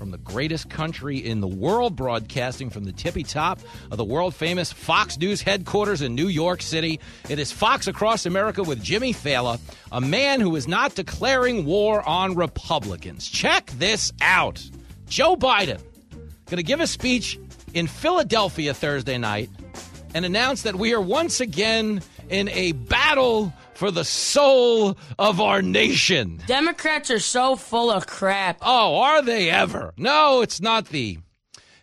from the greatest country in the world, broadcasting from the tippy top of the world famous Fox News headquarters in New York City. It is Fox Across America with Jimmy Failla, a man who is not declaring war on Republicans. Check this out Joe Biden going to give a speech in Philadelphia Thursday night and announce that we are once again in a battle for the soul of our nation. Democrats are so full of crap. Oh, are they ever? No, it's not the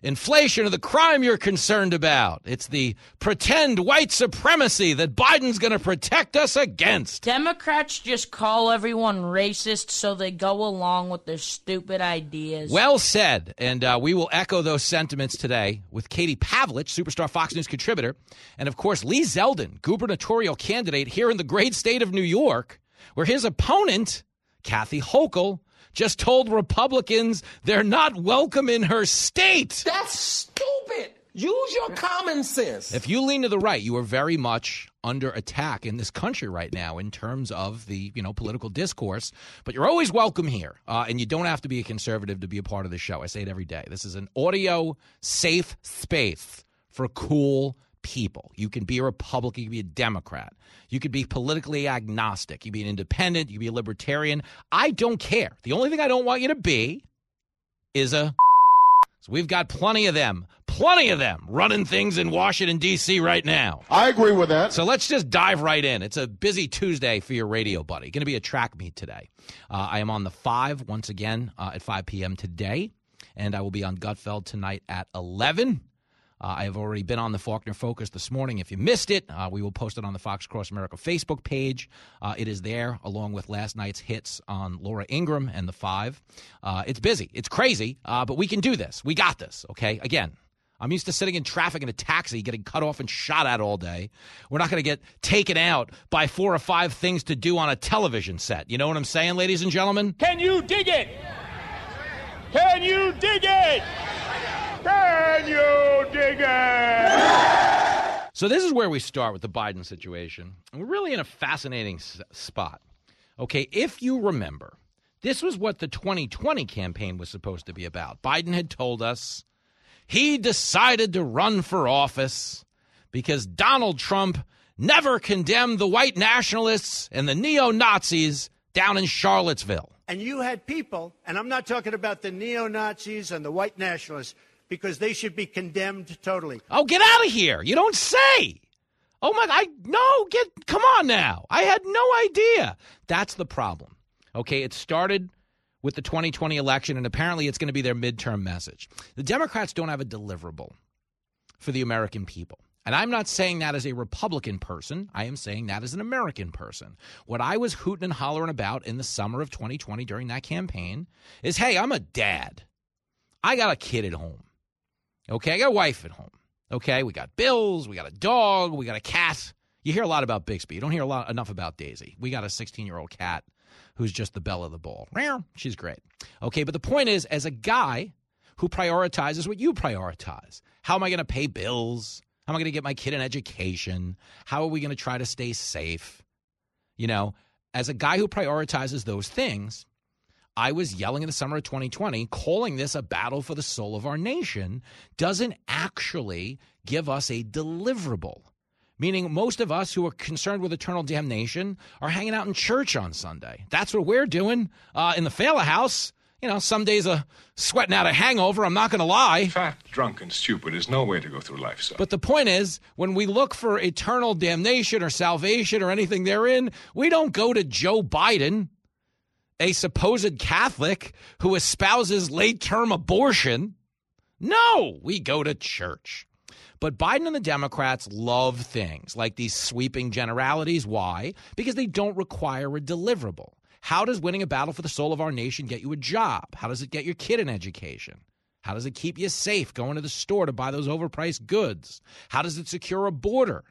inflation or the crime you're concerned about. It's the pretend white supremacy that Biden's going to protect us against. Democrats just call everyone racist so they go along with their stupid ideas. Well said. And uh, we will echo those sentiments today with Katie Pavlich, superstar Fox News contributor, and of course, Lee Zeldin, gubernatorial candidate here in the great state of New York, where his opponent, Kathy Hochul, just told Republicans they're not welcome in her state. That's stupid. Use your common sense. If you lean to the right, you are very much under attack in this country right now in terms of the you know political discourse. But you're always welcome here, uh, and you don't have to be a conservative to be a part of the show. I say it every day. This is an audio safe space for cool people. You can be a Republican, you can be a Democrat, you could be politically agnostic, you can be an independent, you can be a libertarian. I don't care. The only thing I don't want you to be is a. So we've got plenty of them, plenty of them running things in Washington, D.C. right now. I agree with that. So let's just dive right in. It's a busy Tuesday for your radio buddy. Going to be a track meet today. Uh, I am on the 5 once again uh, at 5 p.m. today, and I will be on Gutfeld tonight at 11. Uh, I have already been on the Faulkner Focus this morning. If you missed it, uh, we will post it on the Fox Cross America Facebook page. Uh, it is there along with last night's hits on Laura Ingraham and the Five. Uh, it's busy, it's crazy, uh, but we can do this. We got this. Okay, again. I'm used to sitting in traffic in a taxi, getting cut off and shot at all day. We're not going to get taken out by four or five things to do on a television set. You know what I'm saying, ladies and gentlemen? Can you dig it? Can you dig it? Can you dig it? So this is where we start with the Biden situation. And we're really in a fascinating s- spot. Okay, if you remember, this was what the 2020 campaign was supposed to be about. Biden had told us he decided to run for office because Donald Trump never condemned the white nationalists and the neo Nazis down in Charlottesville. And you had people, and I'm not talking about the neo Nazis and the white nationalists, because they should be condemned totally. Oh, get out of here. You don't say. Oh my I no, get come on now. I had no idea. That's the problem. Okay, it started with the 2020 election and apparently it's going to be their midterm message. The Democrats don't have a deliverable for the American people. And I'm not saying that as a Republican person. I am saying that as an American person. What I was hooting and hollering about in the summer of 2020 during that campaign is hey, I'm a dad. I got a kid at home. Okay, I got a wife at home. Okay, we got bills, we got a dog, we got a cat. You hear a lot about Bixby. You don't hear a lot enough about Daisy. We got a 16 year old cat who's just the belle of the ball. She's great. Okay, but the point is, as a guy who prioritizes what you prioritize, how am I going to pay bills? How am I going to get my kid an education? How are we going to try to stay safe? You know, as a guy who prioritizes those things, I was yelling in the summer of 2020, calling this a battle for the soul of our nation, doesn't actually give us a deliverable. Meaning, most of us who are concerned with eternal damnation are hanging out in church on Sunday. That's what we're doing uh, in the Failla house. You know, some days a sweating out a hangover, I'm not going to lie. Fat, drunk, and stupid is no way to go through life, son. But the point is, when we look for eternal damnation or salvation or anything therein, we don't go to Joe Biden a supposed Catholic who espouses late term abortion. No, we go to church. But Biden and the Democrats love things like these sweeping generalities. Why? Because they don't require a deliverable. How does winning a battle for the soul of our nation get you a job? How does it get your kid an education? How does it keep you safe going to the store to buy those overpriced goods? How does it secure a border?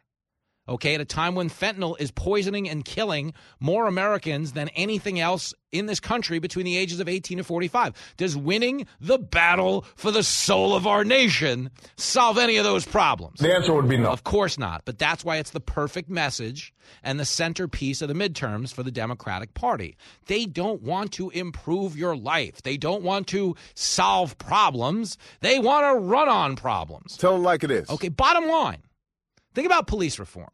Okay, at a time when fentanyl is poisoning and killing more Americans than anything else in this country between the ages of 18 and 45. Does winning the battle for the soul of our nation solve any of those problems? The answer would be no. Of course not. But that's why it's the perfect message and the centerpiece of the midterms for the Democratic Party. They don't want to improve your life, they don't want to solve problems, they want to run on problems. Tell them like it is. Okay, bottom line think about police reform.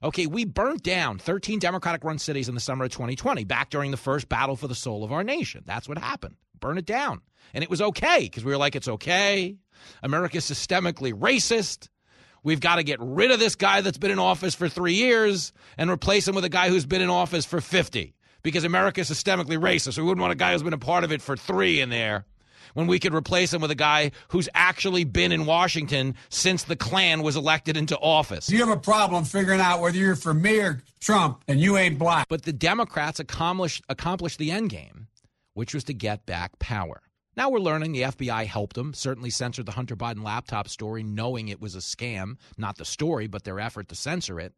Okay, we burnt down 13 Democratic run cities in the summer of 2020, back during the first battle for the soul of our nation. That's what happened. Burn it down. And it was okay because we were like, it's okay. America's systemically racist. We've got to get rid of this guy that's been in office for three years and replace him with a guy who's been in office for 50 because America's systemically racist. We wouldn't want a guy who's been a part of it for three in there when we could replace him with a guy who's actually been in Washington since the Klan was elected into office. You have a problem figuring out whether you're for me or Trump, and you ain't black. But the Democrats accomplished accomplished the end game, which was to get back power. Now we're learning the FBI helped them, certainly censored the Hunter Biden laptop story, knowing it was a scam, not the story, but their effort to censor it.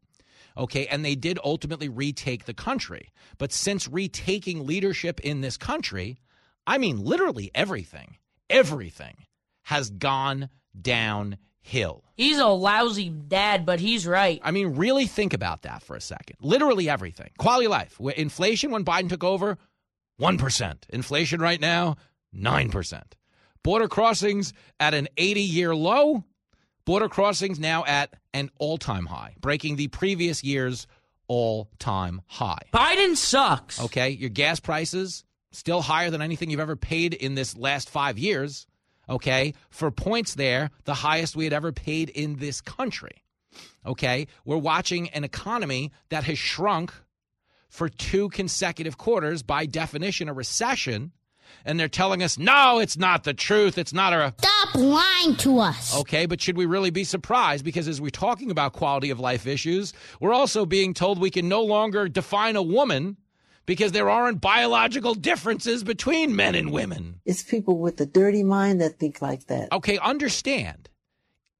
Okay, and they did ultimately retake the country. But since retaking leadership in this country, I mean, literally everything, everything has gone downhill. He's a lousy dad, but he's right. I mean, really think about that for a second. Literally everything. Quality of life. Inflation when Biden took over, 1%. Inflation right now, 9%. Border crossings at an 80 year low. Border crossings now at an all time high, breaking the previous year's all time high. Biden sucks. Okay, your gas prices still higher than anything you've ever paid in this last five years. Okay. For points there, the highest we had ever paid in this country. Okay. We're watching an economy that has shrunk for two consecutive quarters, by definition, a recession. And they're telling us, no, it's not the truth. It's not a. Stop lying to us. Okay, but should we really be surprised? Because as we're talking about quality of life issues, we're also being told we can no longer define a woman because there aren't biological differences between men and women. It's people with a dirty mind that think like that. Okay, understand.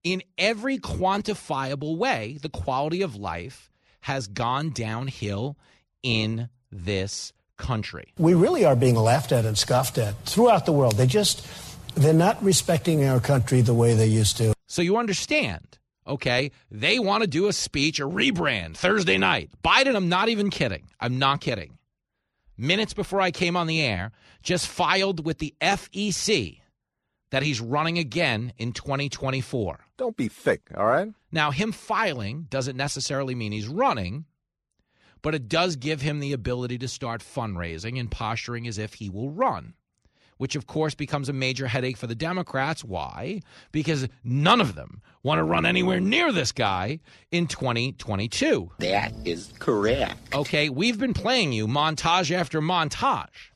In every quantifiable way, the quality of life has gone downhill in this country. We really are being laughed at and scoffed at throughout the world. They just they're not respecting our country the way they used to. So you understand, okay? They want to do a speech, a rebrand Thursday night. Biden, I'm not even kidding. I'm not kidding minutes before I came on the air, just filed with the FEC that he's running again in 2024. Don't be thick, all right? Now, him filing doesn't necessarily mean he's running, but it does give him the ability to start fundraising and posturing as if he will run which of course becomes a major headache for the Democrats. Why? Because none of them want to run anywhere near this guy in 2022. That is correct. Okay, we've been playing you montage after montage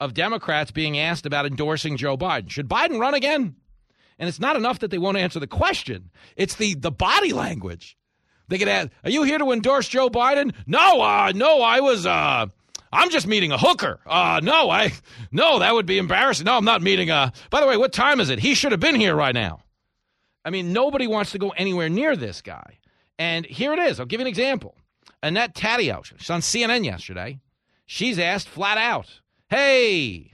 of Democrats being asked about endorsing Joe Biden. Should Biden run again? And it's not enough that they won't answer the question. It's the the body language. They could ask, "Are you here to endorse Joe Biden?" No, uh, no, I was uh I'm just meeting a hooker. Uh, no, I, no, that would be embarrassing. No, I'm not meeting a, by the way, what time is it? He should have been here right now. I mean, nobody wants to go anywhere near this guy. And here it is. I'll give you an example. Annette Taddeo, she's on CNN yesterday. She's asked flat out, hey,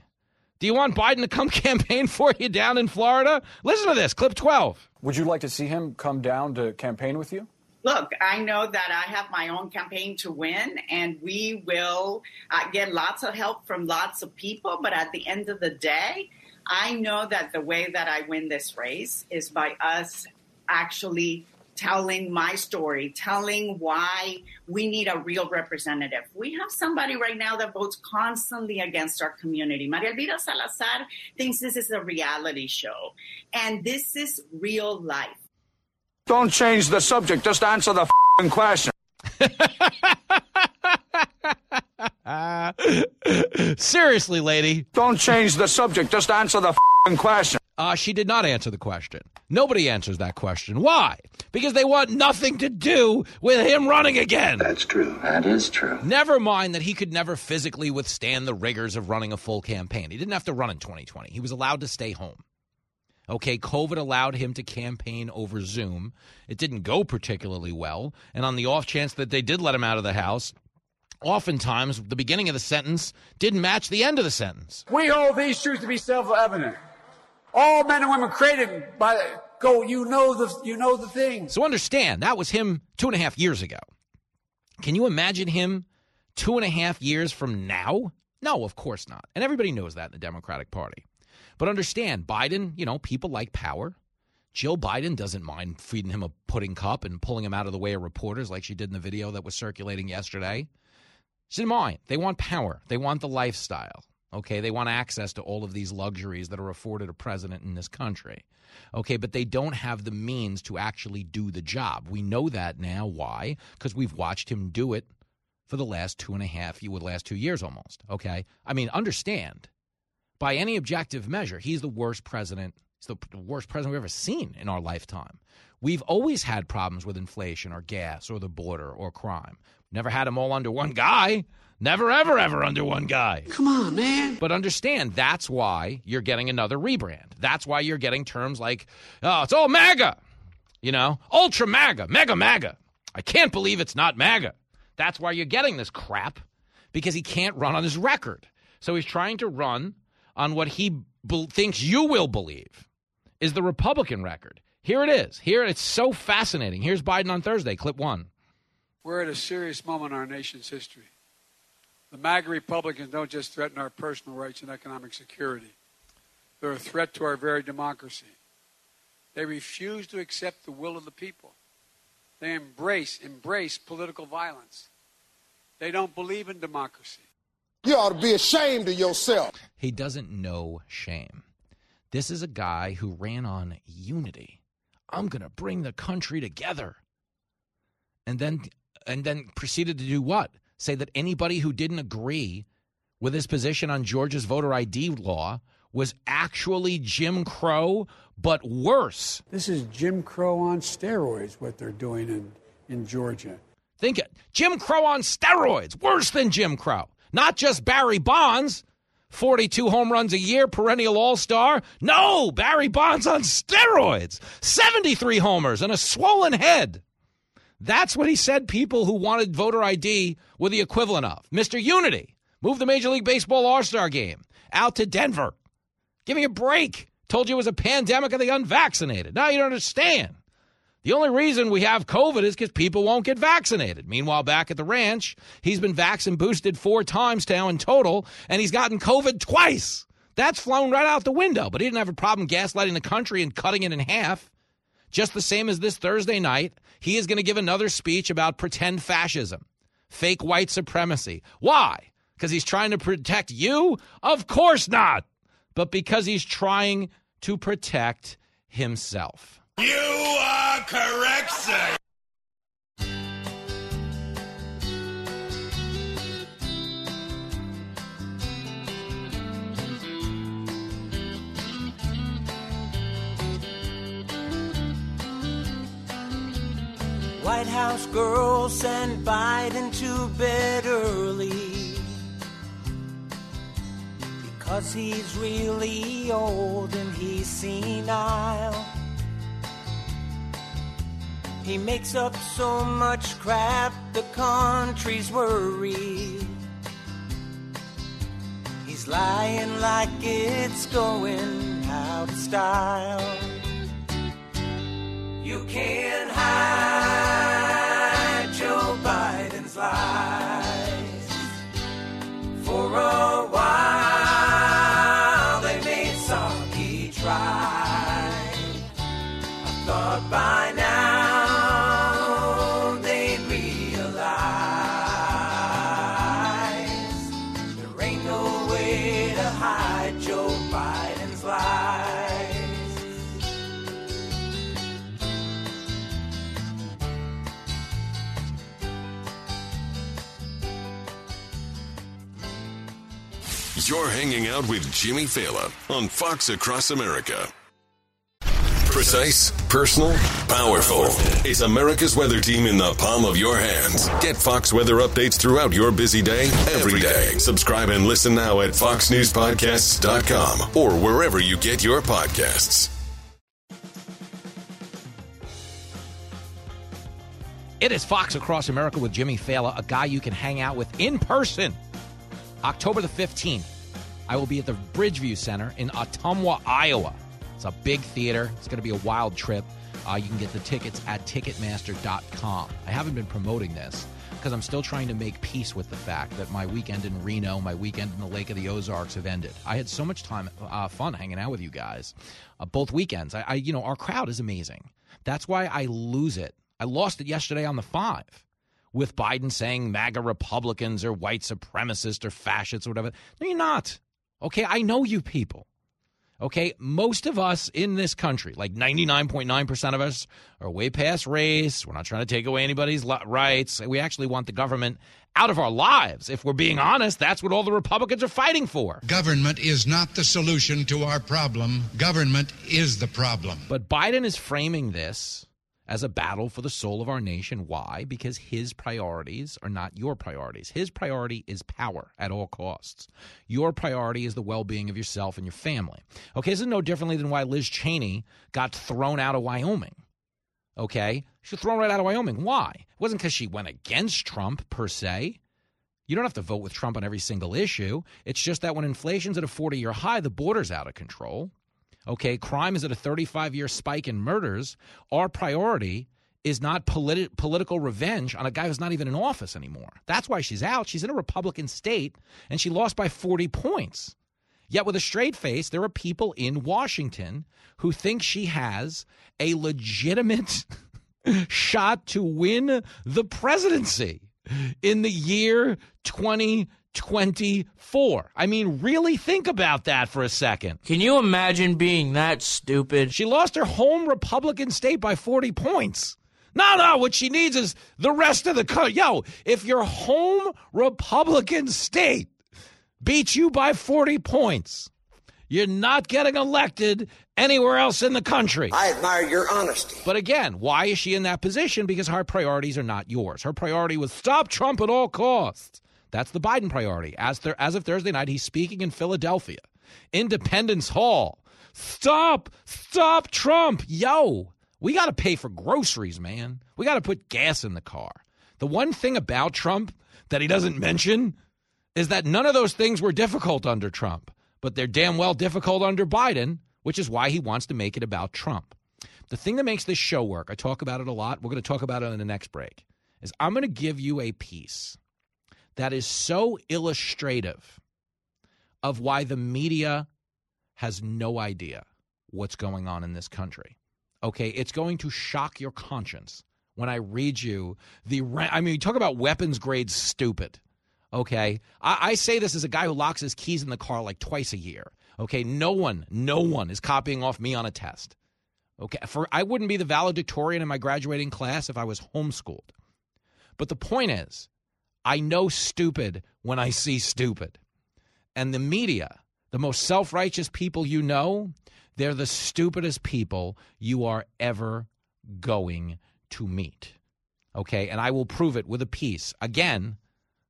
do you want Biden to come campaign for you down in Florida? Listen to this, clip 12. Would you like to see him come down to campaign with you? Look, I know that I have my own campaign to win, and we will uh, get lots of help from lots of people. But at the end of the day, I know that the way that I win this race is by us actually telling my story, telling why we need a real representative. We have somebody right now that votes constantly against our community. Maria Elvira Salazar thinks this is a reality show, and this is real life. Don't change the subject. Just answer the question. Seriously, lady. Don't change the subject. Just answer the question. Uh, she did not answer the question. Nobody answers that question. Why? Because they want nothing to do with him running again. That's true. That is true. Never mind that he could never physically withstand the rigors of running a full campaign. He didn't have to run in 2020, he was allowed to stay home. Okay, COVID allowed him to campaign over Zoom. It didn't go particularly well. And on the off chance that they did let him out of the house, oftentimes the beginning of the sentence didn't match the end of the sentence. We hold these truths to be self-evident. All men and women created by go. You know the you know the things. So understand that was him two and a half years ago. Can you imagine him two and a half years from now? No, of course not. And everybody knows that in the Democratic Party. But understand, Biden, you know, people like power. Jill Biden doesn't mind feeding him a pudding cup and pulling him out of the way of reporters like she did in the video that was circulating yesterday. She didn't mind. They want power, they want the lifestyle. Okay, they want access to all of these luxuries that are afforded a president in this country. Okay, but they don't have the means to actually do the job. We know that now. Why? Because we've watched him do it for the last two and a half, you would last two years almost. Okay, I mean, understand by any objective measure, he's the worst president. He's the worst president we've ever seen in our lifetime. We've always had problems with inflation or gas or the border or crime. Never had them all under one guy. Never, ever, ever under one guy. Come on, man. But understand that's why you're getting another rebrand. That's why you're getting terms like, oh, it's all MAGA, you know, ultra MAGA, mega MAGA. I can't believe it's not MAGA. That's why you're getting this crap because he can't run on his record. So he's trying to run on what he be- thinks you will believe is the Republican record. Here it is. Here it's so fascinating. Here's Biden on Thursday, clip one. We're at a serious moment in our nation's history. The MAGA Republicans don't just threaten our personal rights and economic security, they're a threat to our very democracy. They refuse to accept the will of the people. They embrace, embrace political violence. They don't believe in democracy. You ought to be ashamed of yourself. He doesn't know shame. This is a guy who ran on unity. I'm going to bring the country together. And then and then proceeded to do what? Say that anybody who didn't agree with his position on Georgia's voter ID law was actually Jim Crow, but worse. This is Jim Crow on steroids, what they're doing in, in Georgia. Think it. Jim Crow on steroids, worse than Jim Crow. Not just Barry Bonds, 42 home runs a year, perennial all star. No, Barry Bonds on steroids, 73 homers and a swollen head. That's what he said people who wanted voter ID were the equivalent of. Mr. Unity, move the Major League Baseball All Star game out to Denver. Give me a break. Told you it was a pandemic of the unvaccinated. Now you don't understand. The only reason we have COVID is because people won't get vaccinated. Meanwhile, back at the ranch, he's been vaccine boosted four times now in total, and he's gotten COVID twice. That's flown right out the window, but he didn't have a problem gaslighting the country and cutting it in half. Just the same as this Thursday night, he is going to give another speech about pretend fascism, fake white supremacy. Why? Because he's trying to protect you? Of course not. But because he's trying to protect himself. You are correct, sir. White House girls send Biden to bed early because he's really old and he's senile. He makes up so much crap, the country's worried. He's lying like it's going out of style. You can't hide Joe Biden's lies. For a hanging out with Jimmy Failla on Fox Across America. Precise, personal, powerful. It's America's weather team in the palm of your hands. Get Fox weather updates throughout your busy day, every day. Subscribe and listen now at foxnewspodcasts.com or wherever you get your podcasts. It is Fox Across America with Jimmy Failla, a guy you can hang out with in person. October the 15th, I will be at the Bridgeview Center in Ottumwa, Iowa. It's a big theater. It's going to be a wild trip. Uh, you can get the tickets at Ticketmaster.com. I haven't been promoting this because I'm still trying to make peace with the fact that my weekend in Reno, my weekend in the Lake of the Ozarks have ended. I had so much time, uh, fun hanging out with you guys, uh, both weekends. I, I, you know, our crowd is amazing. That's why I lose it. I lost it yesterday on the five with Biden saying MAGA Republicans are white supremacists or fascists or whatever. No, you're not. Okay, I know you people. Okay, most of us in this country, like 99.9% of us, are way past race. We're not trying to take away anybody's rights. We actually want the government out of our lives. If we're being honest, that's what all the Republicans are fighting for. Government is not the solution to our problem, government is the problem. But Biden is framing this as a battle for the soul of our nation. Why? Because his priorities are not your priorities. His priority is power at all costs. Your priority is the well being of yourself and your family. Okay, this is no differently than why Liz Cheney got thrown out of Wyoming. Okay, she was thrown right out of Wyoming. Why? It wasn't because she went against Trump per se. You don't have to vote with Trump on every single issue. It's just that when inflation's at a 40 year high, the border's out of control. Okay, crime is at a 35 year spike in murders. Our priority is not politi- political revenge on a guy who's not even in office anymore. That's why she's out. She's in a Republican state and she lost by 40 points. Yet, with a straight face, there are people in Washington who think she has a legitimate shot to win the presidency in the year 2020. 24. I mean, really think about that for a second. Can you imagine being that stupid? She lost her home Republican state by 40 points. No, no, what she needs is the rest of the country. Yo, if your home Republican state beats you by 40 points, you're not getting elected anywhere else in the country. I admire your honesty. But again, why is she in that position? Because her priorities are not yours. Her priority was stop Trump at all costs. That's the Biden priority. As, th- as of Thursday night, he's speaking in Philadelphia, Independence Hall. Stop, stop Trump. Yo, we got to pay for groceries, man. We got to put gas in the car. The one thing about Trump that he doesn't mention is that none of those things were difficult under Trump, but they're damn well difficult under Biden, which is why he wants to make it about Trump. The thing that makes this show work, I talk about it a lot. We're going to talk about it in the next break, is I'm going to give you a piece that is so illustrative of why the media has no idea what's going on in this country. Okay, it's going to shock your conscience when I read you the. I mean, you talk about weapons grade stupid. Okay, I, I say this as a guy who locks his keys in the car like twice a year. Okay, no one, no one is copying off me on a test. Okay, for I wouldn't be the valedictorian in my graduating class if I was homeschooled. But the point is, I know stupid when I see stupid. And the media, the most self righteous people you know, they're the stupidest people you are ever going to meet. Okay. And I will prove it with a piece, again,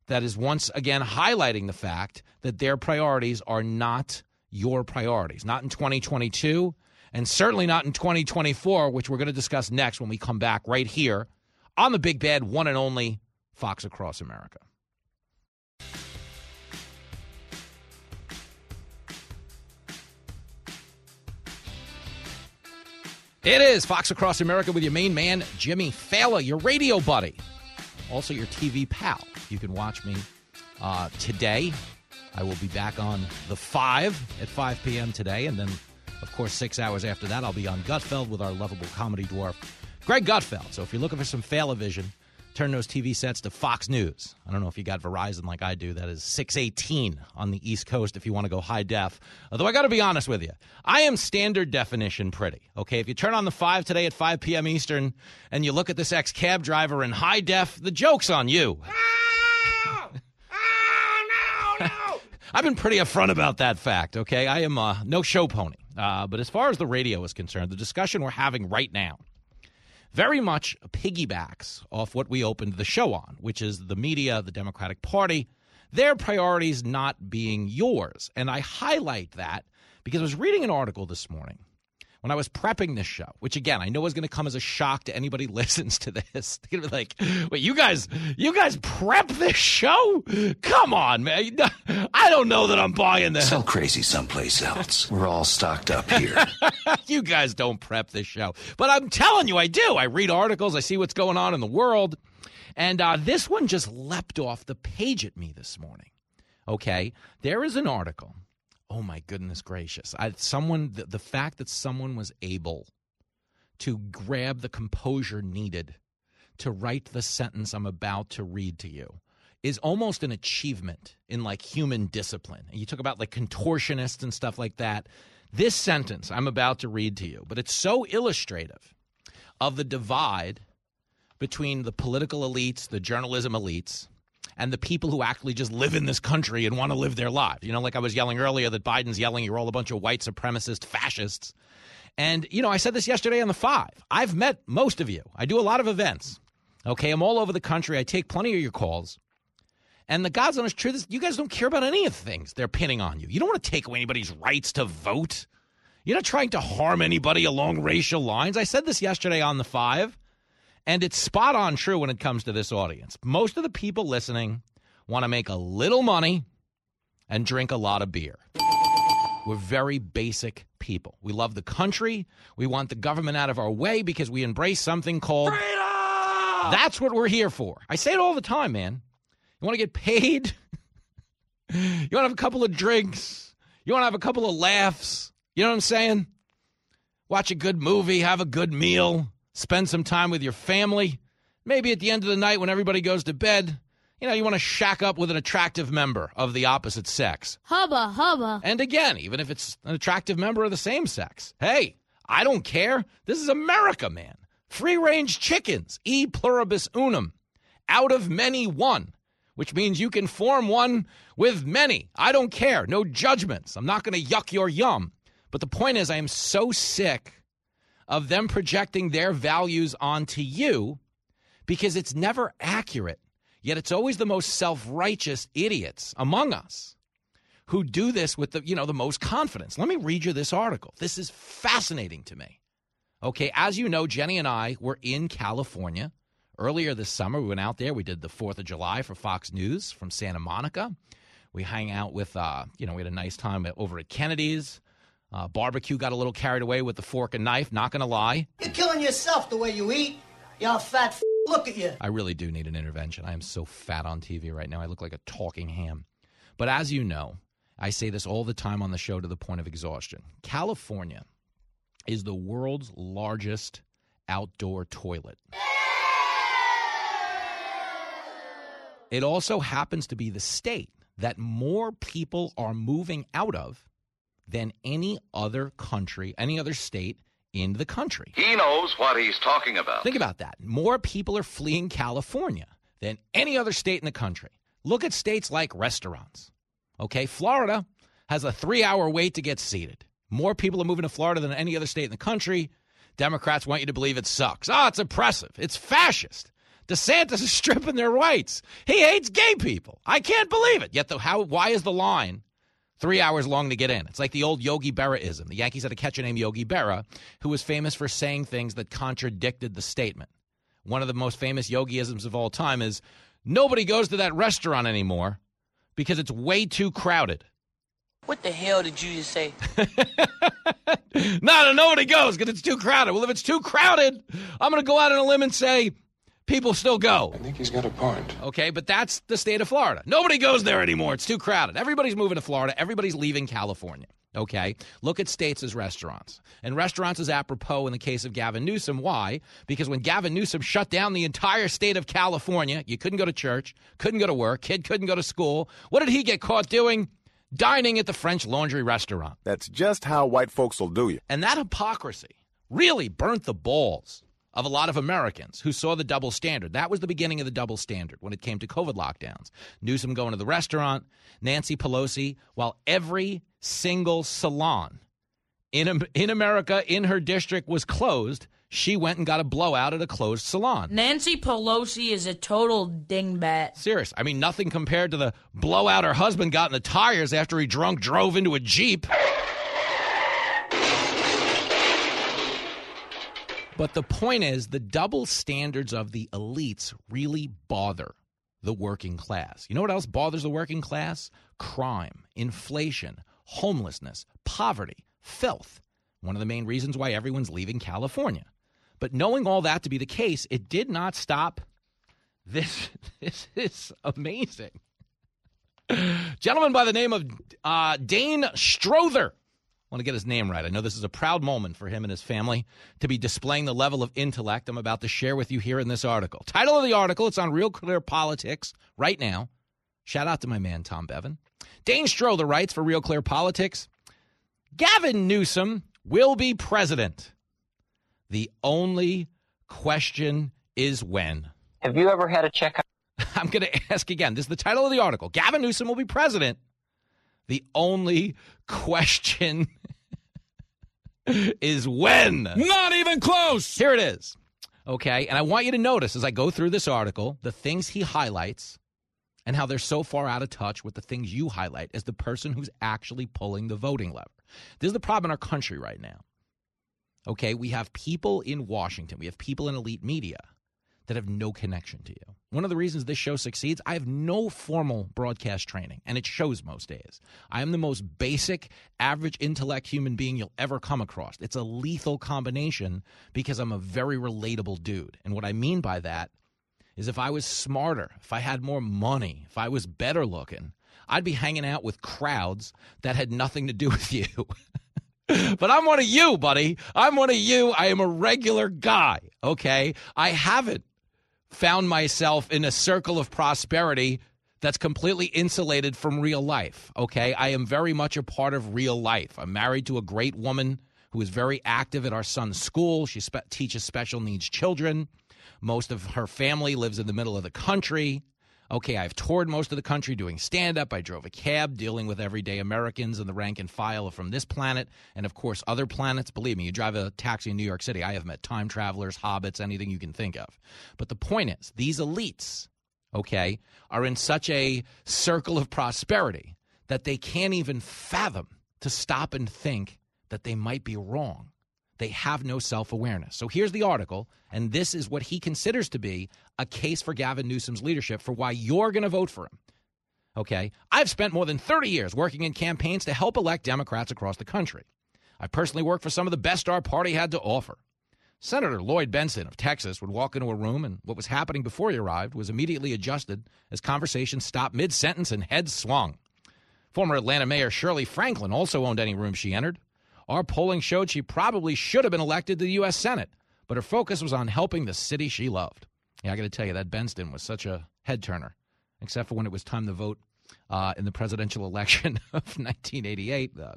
that is once again highlighting the fact that their priorities are not your priorities, not in 2022, and certainly not in 2024, which we're going to discuss next when we come back right here on the big bad one and only Fox Across America. It is Fox Across America with your main man, Jimmy Failla, your radio buddy, also your TV pal. You can watch me uh, today. I will be back on The Five at 5 p.m. today. And then, of course, six hours after that, I'll be on Gutfeld with our lovable comedy dwarf, Greg Gutfeld. So if you're looking for some Failla Vision turn those TV sets to Fox News. I don't know if you got Verizon like I do. That is 618 on the East Coast if you want to go high def. Although I got to be honest with you, I am standard definition pretty. Okay, if you turn on the 5 today at 5 p.m. Eastern and you look at this ex cab driver in high def, the joke's on you. Oh, no, no. I've been pretty upfront about that fact, okay? I am uh, no show pony. Uh, but as far as the radio is concerned, the discussion we're having right now very much piggybacks off what we opened the show on, which is the media, the Democratic Party, their priorities not being yours. And I highlight that because I was reading an article this morning when I was prepping this show, which again I know is going to come as a shock to anybody who listens to this. They're going to be like, "Wait, you guys, you guys prep this show? Come on, man! I don't know that I'm buying this. Sell crazy someplace else. We're all stocked up here. you guys don't prep this show, but I'm telling you, I do. I read articles, I see what's going on in the world, and uh, this one just leapt off the page at me this morning. Okay, there is an article oh my goodness gracious. I, someone the, the fact that someone was able to grab the composure needed to write the sentence i'm about to read to you is almost an achievement in like human discipline. And you talk about like contortionists and stuff like that. This sentence i'm about to read to you but it's so illustrative of the divide between the political elites the journalism elites and the people who actually just live in this country and want to live their lives. You know, like I was yelling earlier that Biden's yelling, you're all a bunch of white supremacist fascists. And, you know, I said this yesterday on the five. I've met most of you. I do a lot of events. Okay. I'm all over the country. I take plenty of your calls. And the God's honest truth is, you guys don't care about any of the things they're pinning on you. You don't want to take away anybody's rights to vote. You're not trying to harm anybody along racial lines. I said this yesterday on the five. And it's spot on true when it comes to this audience. Most of the people listening want to make a little money and drink a lot of beer. We're very basic people. We love the country. We want the government out of our way because we embrace something called freedom. That's what we're here for. I say it all the time, man. You want to get paid? you want to have a couple of drinks? You want to have a couple of laughs? You know what I'm saying? Watch a good movie, have a good meal spend some time with your family. Maybe at the end of the night when everybody goes to bed, you know, you want to shack up with an attractive member of the opposite sex. Hubba, hubba. And again, even if it's an attractive member of the same sex, hey, I don't care. This is America, man. Free range chickens, e pluribus unum. Out of many, one, which means you can form one with many. I don't care. No judgments. I'm not going to yuck your yum. But the point is, I am so sick of them projecting their values onto you because it's never accurate. Yet it's always the most self-righteous idiots among us who do this with the, you know, the most confidence. Let me read you this article. This is fascinating to me. Okay, as you know, Jenny and I were in California earlier this summer. We went out there. We did the 4th of July for Fox News from Santa Monica. We hang out with, uh, you know, we had a nice time over at Kennedy's. Uh, barbecue got a little carried away with the fork and knife, not going to lie. You're killing yourself the way you eat. Y'all fat f- look at you. I really do need an intervention. I am so fat on TV right now. I look like a talking ham. But as you know, I say this all the time on the show to the point of exhaustion. California is the world's largest outdoor toilet. It also happens to be the state that more people are moving out of than any other country, any other state in the country. He knows what he's talking about. Think about that. More people are fleeing California than any other state in the country. Look at states like restaurants. Okay, Florida has a three hour wait to get seated. More people are moving to Florida than any other state in the country. Democrats want you to believe it sucks. Ah, oh, it's oppressive. It's fascist. DeSantis is stripping their rights. He hates gay people. I can't believe it. Yet, the, how? Why is the line three hours long to get in. It's like the old Yogi Berraism. The Yankees had a catcher named Yogi Berra who was famous for saying things that contradicted the statement. One of the most famous Yogiisms of all time is nobody goes to that restaurant anymore because it's way too crowded. What the hell did you just say? no, nobody goes because it's too crowded. Well, if it's too crowded, I'm going to go out on a limb and say people still go. I think he's got a point. Okay, but that's the state of Florida. Nobody goes there anymore. It's too crowded. Everybody's moving to Florida. Everybody's leaving California. Okay, look at states as restaurants. And restaurants is apropos in the case of Gavin Newsom. Why? Because when Gavin Newsom shut down the entire state of California, you couldn't go to church, couldn't go to work, kid couldn't go to school. What did he get caught doing? Dining at the French Laundry restaurant. That's just how white folks will do you. And that hypocrisy really burnt the balls of a lot of Americans who saw the double standard. That was the beginning of the double standard when it came to COVID lockdowns. Newsom going to the restaurant, Nancy Pelosi, while every single salon in, in America in her district was closed, she went and got a blowout at a closed salon. Nancy Pelosi is a total dingbat. Serious. I mean, nothing compared to the blowout her husband got in the tires after he drunk drove into a Jeep. But the point is, the double standards of the elites really bother the working class. You know what else bothers the working class? Crime, inflation, homelessness, poverty, filth. One of the main reasons why everyone's leaving California. But knowing all that to be the case, it did not stop. This, this is amazing. Gentleman by the name of uh, Dane Strother. I want to get his name right. I know this is a proud moment for him and his family to be displaying the level of intellect I'm about to share with you here in this article. Title of the article, it's on Real Clear Politics right now. Shout out to my man, Tom Bevan. Dane Strother writes for Real Clear Politics Gavin Newsom will be president. The only question is when. Have you ever had a checkup? I'm going to ask again. This is the title of the article. Gavin Newsom will be president. The only question is when. Not even close. Here it is. Okay. And I want you to notice as I go through this article the things he highlights and how they're so far out of touch with the things you highlight as the person who's actually pulling the voting lever. This is the problem in our country right now. Okay, we have people in Washington, we have people in elite media that have no connection to you. One of the reasons this show succeeds, I have no formal broadcast training, and it shows most days. I am the most basic, average intellect human being you'll ever come across. It's a lethal combination because I'm a very relatable dude. And what I mean by that is if I was smarter, if I had more money, if I was better looking, I'd be hanging out with crowds that had nothing to do with you. but I'm one of you, buddy. I'm one of you. I am a regular guy, okay? I haven't found myself in a circle of prosperity that's completely insulated from real life, okay? I am very much a part of real life. I'm married to a great woman who is very active at our son's school. She spe- teaches special needs children. Most of her family lives in the middle of the country. Okay, I've toured most of the country doing stand up. I drove a cab dealing with everyday Americans and the rank and file from this planet and, of course, other planets. Believe me, you drive a taxi in New York City, I have met time travelers, hobbits, anything you can think of. But the point is, these elites, okay, are in such a circle of prosperity that they can't even fathom to stop and think that they might be wrong. They have no self awareness. So here's the article, and this is what he considers to be a case for Gavin Newsom's leadership for why you're going to vote for him. Okay? I've spent more than 30 years working in campaigns to help elect Democrats across the country. I personally worked for some of the best our party had to offer. Senator Lloyd Bentsen of Texas would walk into a room, and what was happening before he arrived was immediately adjusted as conversations stopped mid sentence and heads swung. Former Atlanta Mayor Shirley Franklin also owned any room she entered. Our polling showed she probably should have been elected to the U.S. Senate, but her focus was on helping the city she loved. Yeah, I got to tell you, that Bentsen was such a head turner, except for when it was time to vote uh, in the presidential election of 1988. Uh,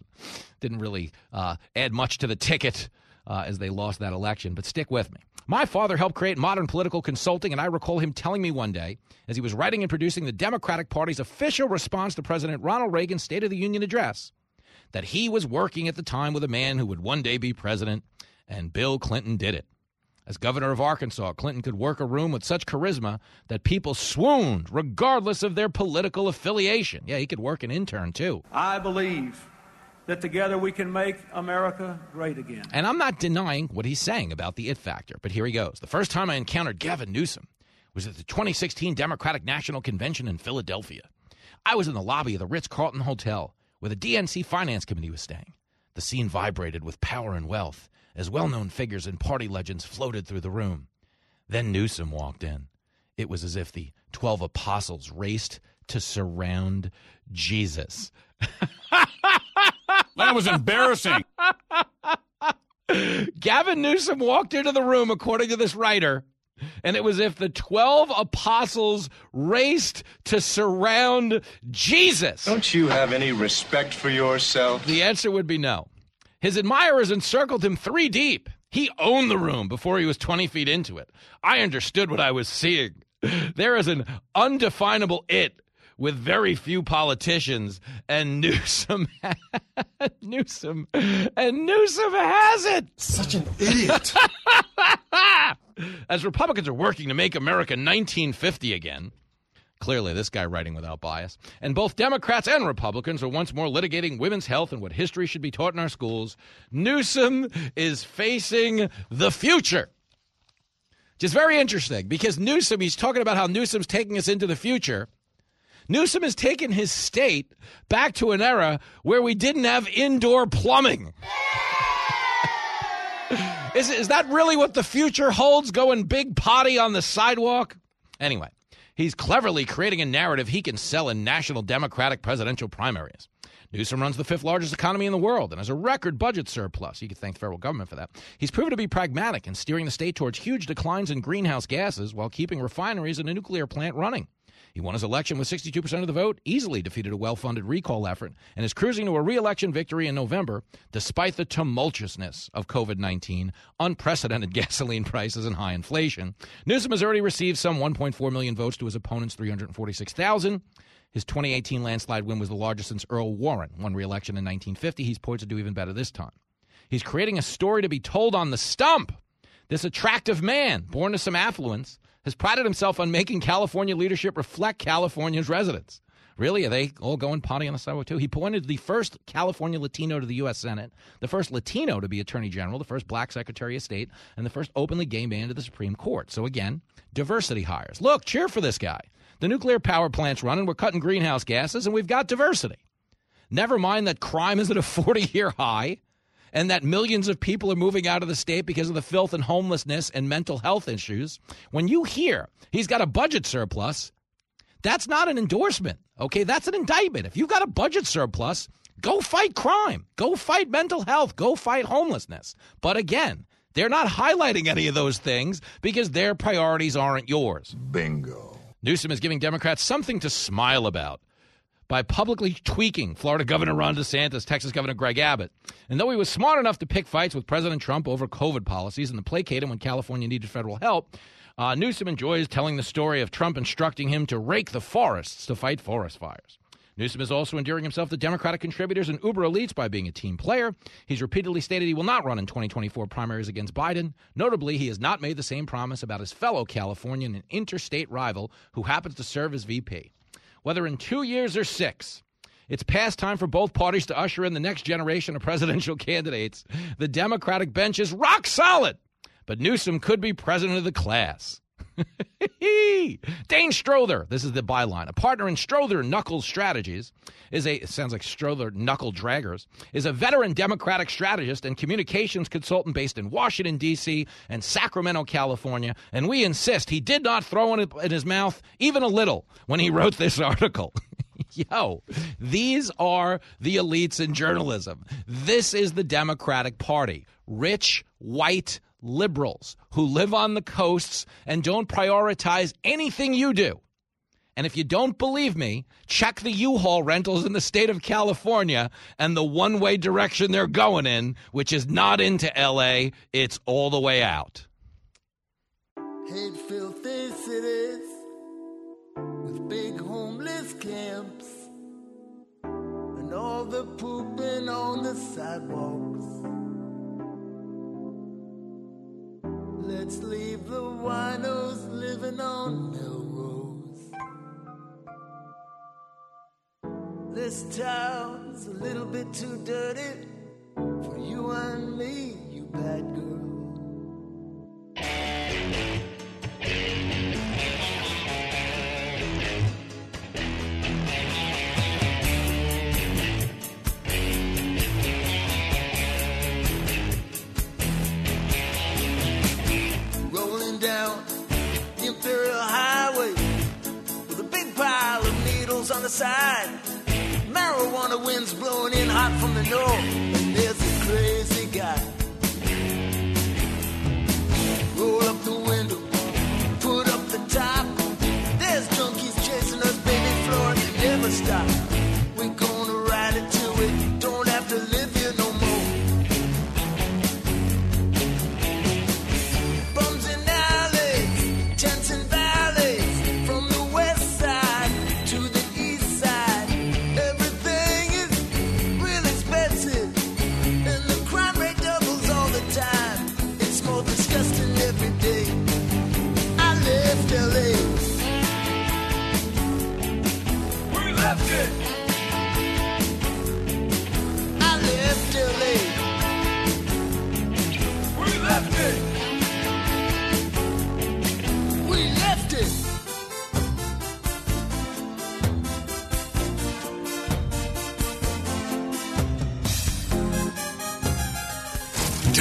didn't really uh, add much to the ticket uh, as they lost that election, but stick with me. My father helped create modern political consulting, and I recall him telling me one day, as he was writing and producing the Democratic Party's official response to President Ronald Reagan's State of the Union address, that he was working at the time with a man who would one day be president, and Bill Clinton did it. As governor of Arkansas, Clinton could work a room with such charisma that people swooned regardless of their political affiliation. Yeah, he could work an intern too. I believe that together we can make America great again. And I'm not denying what he's saying about the it factor, but here he goes. The first time I encountered Gavin Newsom was at the 2016 Democratic National Convention in Philadelphia. I was in the lobby of the Ritz Carlton Hotel where the DNC Finance Committee was staying. The scene vibrated with power and wealth as well known figures and party legends floated through the room. Then Newsom walked in. It was as if the 12 apostles raced to surround Jesus. that was embarrassing. Gavin Newsom walked into the room, according to this writer, and it was if the 12 apostles raced to surround Jesus. Don't you have any respect for yourself? The answer would be no. His admirers encircled him three deep. He owned the room before he was 20 feet into it. I understood what I was seeing. There is an undefinable it with very few politicians, and Newsom, Newsom, and Newsom has it. Such an idiot. As Republicans are working to make America 1950 again, clearly this guy writing without bias, and both Democrats and Republicans are once more litigating women's health and what history should be taught in our schools, Newsom is facing the future. Just very interesting because Newsom, he's talking about how Newsom's taking us into the future. Newsom has taken his state back to an era where we didn't have indoor plumbing. Is, is that really what the future holds? Going big potty on the sidewalk? Anyway, he's cleverly creating a narrative he can sell in national Democratic presidential primaries. Newsom runs the fifth largest economy in the world and has a record budget surplus. You could thank the federal government for that. He's proven to be pragmatic in steering the state towards huge declines in greenhouse gases while keeping refineries and a nuclear plant running. He won his election with 62% of the vote, easily defeated a well funded recall effort, and is cruising to a re election victory in November, despite the tumultuousness of COVID 19, unprecedented gasoline prices, and high inflation. Newsom has already received some 1.4 million votes to his opponent's 346,000. His 2018 landslide win was the largest since Earl Warren won re election in 1950. He's poised to do even better this time. He's creating a story to be told on the stump. This attractive man, born to some affluence, has prided himself on making California leadership reflect California's residents. Really? Are they all going potty on the sidewalk too? He appointed the first California Latino to the U.S. Senate, the first Latino to be Attorney General, the first black Secretary of State, and the first openly gay man to the Supreme Court. So again, diversity hires. Look, cheer for this guy. The nuclear power plant's running, we're cutting greenhouse gases, and we've got diversity. Never mind that crime is at a 40 year high and that millions of people are moving out of the state because of the filth and homelessness and mental health issues. When you hear he's got a budget surplus, that's not an endorsement. Okay, that's an indictment. If you've got a budget surplus, go fight crime, go fight mental health, go fight homelessness. But again, they're not highlighting any of those things because their priorities aren't yours. Bingo. Newsom is giving Democrats something to smile about by publicly tweaking Florida Governor Ron DeSantis, Texas Governor Greg Abbott. And though he was smart enough to pick fights with President Trump over COVID policies and to placate him when California needed federal help, uh, Newsom enjoys telling the story of Trump instructing him to rake the forests to fight forest fires. Newsom is also endearing himself to Democratic contributors and uber elites by being a team player. He's repeatedly stated he will not run in 2024 primaries against Biden. Notably, he has not made the same promise about his fellow Californian and interstate rival who happens to serve as VP. Whether in two years or six, it's past time for both parties to usher in the next generation of presidential candidates. The Democratic bench is rock solid, but Newsom could be president of the class. Dane Strother, this is the byline. A partner in Strother Nuckels Strategies is a, it sounds like Strother Knuckle Draggers, is a veteran Democratic strategist and communications consultant based in Washington, D.C. and Sacramento, California. And we insist he did not throw in, in his mouth even a little when he wrote this article. Yo, these are the elites in journalism. This is the Democratic Party. Rich, white, liberals who live on the coasts and don't prioritize anything you do. And if you don't believe me, check the U Haul rentals in the state of California and the one way direction they're going in, which is not into LA, it's all the way out. Hate filthy cities with big homeless camps and all the pooping on the sidewalks. Let's leave the winos living on Melrose. This town's a little bit too dirty for you and me, you bad girl. Blowing in hot from the north, left LA. We left it.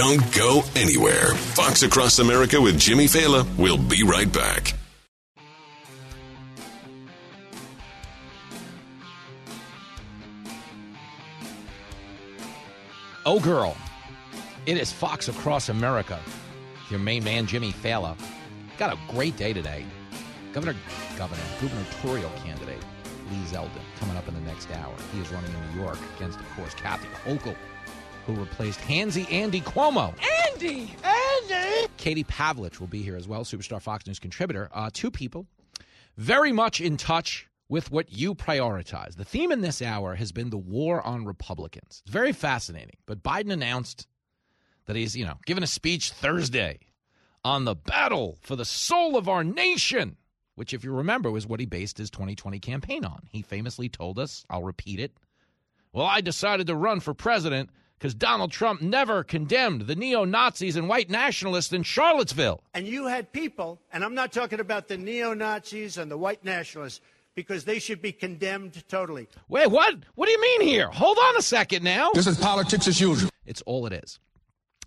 Don't go anywhere. Fox Across America with Jimmy Failla. We'll be right back. Oh, girl. It is Fox Across America. Your main man, Jimmy Failla. Got a great day today. Governor, governor, gubernatorial candidate Lee Zeldin coming up in the next hour. He is running in New York against, of course, Kathy Hochul, who replaced Handsy Andy Cuomo. Andy! Andy! Katie Pavlich will be here as well, superstar Fox News contributor. Uh, two people very much in touch with what you prioritize. The theme in this hour has been the war on Republicans. It's very fascinating. But Biden announced that he's, you know, giving a speech Thursday on the battle for the soul of our nation, which, if you remember, was what he based his 2020 campaign on. He famously told us, I'll repeat it, well, I decided to run for president because Donald Trump never condemned the neo Nazis and white nationalists in Charlottesville. And you had people, and I'm not talking about the neo Nazis and the white nationalists, because they should be condemned totally. Wait, what? What do you mean here? Hold on a second now. This is politics as usual. It's all it is.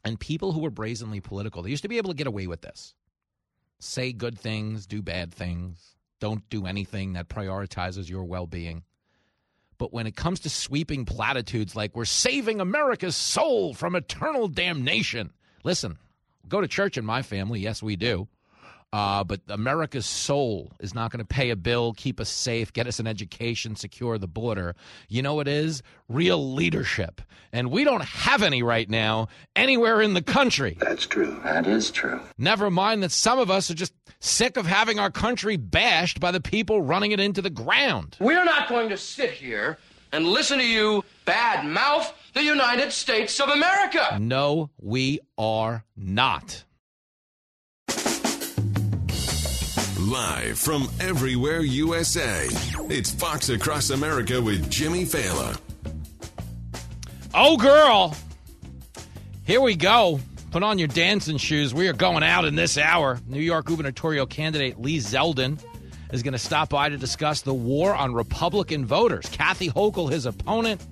And people who were brazenly political, they used to be able to get away with this. Say good things, do bad things, don't do anything that prioritizes your well being. But when it comes to sweeping platitudes like we're saving America's soul from eternal damnation, listen, go to church in my family. Yes, we do. Uh, but America's soul is not going to pay a bill, keep us safe, get us an education, secure the border. You know what is? Real leadership. And we don't have any right now anywhere in the country. That's true. That is true. Never mind that some of us are just sick of having our country bashed by the people running it into the ground. We're not going to sit here and listen to you bad mouth the United States of America. No, we are not. Live from everywhere USA, it's Fox Across America with Jimmy Failla. Oh, girl. Here we go. Put on your dancing shoes. We are going out in this hour. New York gubernatorial candidate Lee Zeldin is going to stop by to discuss the war on Republican voters. Kathy Hochul, his opponent,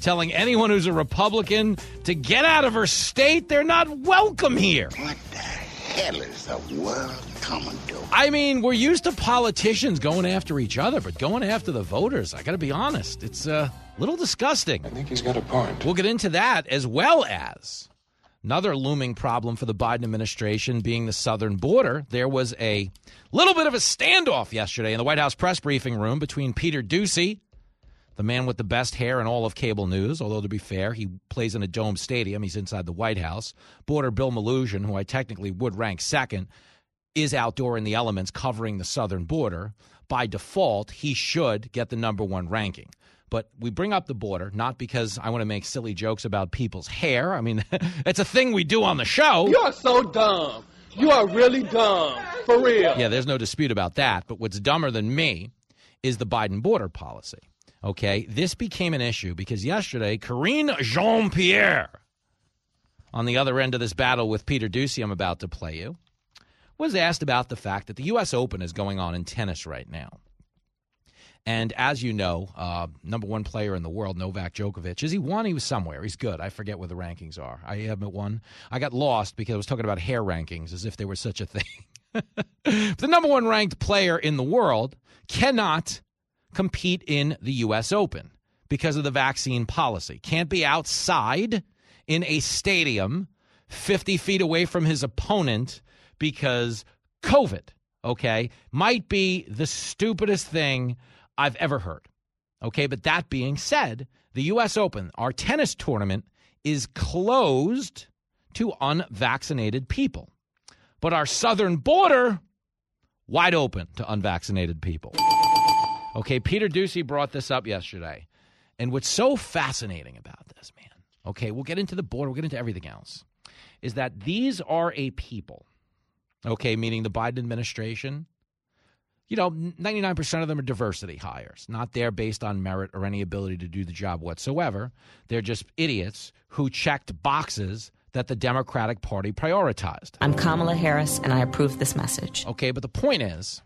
telling anyone who's a Republican to get out of her state. They're not welcome here. What the hell is the world coming to? I mean, we're used to politicians going after each other, but going after the voters, I got to be honest, it's uh, a little disgusting. I think he's got a point. We'll get into that as well as another looming problem for the Biden administration being the southern border. There was a little bit of a standoff yesterday in the White House press briefing room between Peter Doocy, the man with the best hair in all of cable news, although to be fair, he plays in a dome stadium. He's inside the White House. Border Bill Melugin, who I technically would rank second, is outdoor in the elements covering the southern border. By default, he should get the number one ranking. But we bring up the border not because I want to make silly jokes about people's hair. I mean, it's a thing we do on the show. You are so dumb. You are really dumb. For real. Yeah, there's no dispute about that. But what's dumber than me is the Biden border policy. Okay, this became an issue because yesterday, Karine Jean Pierre, on the other end of this battle with Peter Doocy, I'm about to play you, was asked about the fact that the U.S. Open is going on in tennis right now. And as you know, uh, number one player in the world, Novak Djokovic, is he one? He was somewhere. He's good. I forget what the rankings are. I haven't one. I got lost because I was talking about hair rankings as if there was such a thing. the number one ranked player in the world cannot compete in the U.S. Open because of the vaccine policy. Can't be outside in a stadium 50 feet away from his opponent because COVID, okay, might be the stupidest thing I've ever heard. Okay, but that being said, the U.S. Open, our tennis tournament, is closed to unvaccinated people. But our southern border, wide open to unvaccinated people. Okay, Peter Doocy brought this up yesterday. And what's so fascinating about this, man, okay, we'll get into the border, we'll get into everything else, is that these are a people, okay, meaning the Biden administration, you know, 99% of them are diversity hires, not there based on merit or any ability to do the job whatsoever. They're just idiots who checked boxes that the Democratic Party prioritized. I'm Kamala Harris, and I approve this message. Okay, but the point is,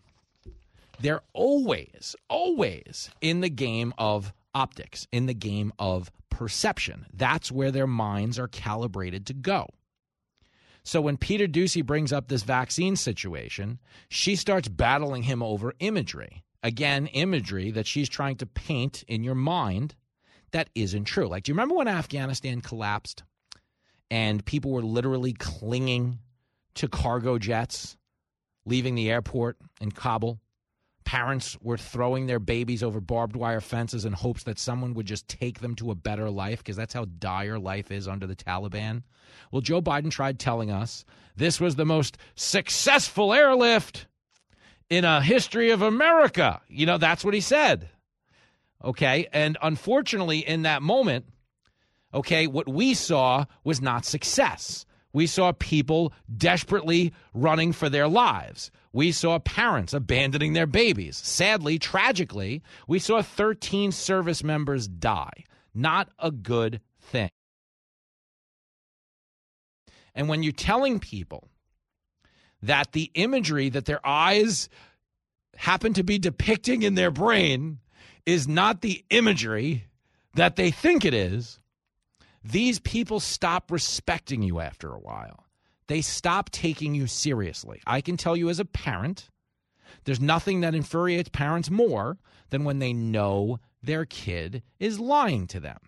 they're always, always in the game of optics, in the game of perception. That's where their minds are calibrated to go. So when Peter Doocy brings up this vaccine situation, she starts battling him over imagery. Again, imagery that she's trying to paint in your mind that isn't true. Like, do you remember when Afghanistan collapsed and people were literally clinging to cargo jets leaving the airport in Kabul? Parents were throwing their babies over barbed wire fences in hopes that someone would just take them to a better life because that's how dire life is under the Taliban. Well, Joe Biden tried telling us this was the most successful airlift in a history of America. You know, that's what he said. Okay. And unfortunately, in that moment, okay, what we saw was not success. We saw people desperately running for their lives. We saw parents abandoning their babies. Sadly, tragically, we saw 13 service members die. Not a good thing. And when you're telling people that the imagery that their eyes happen to be depicting in their brain is not the imagery that they think it is, these people stop respecting you after a while. They stop taking you seriously. I can tell you as a parent, there's nothing that infuriates parents more than when they know their kid is lying to them.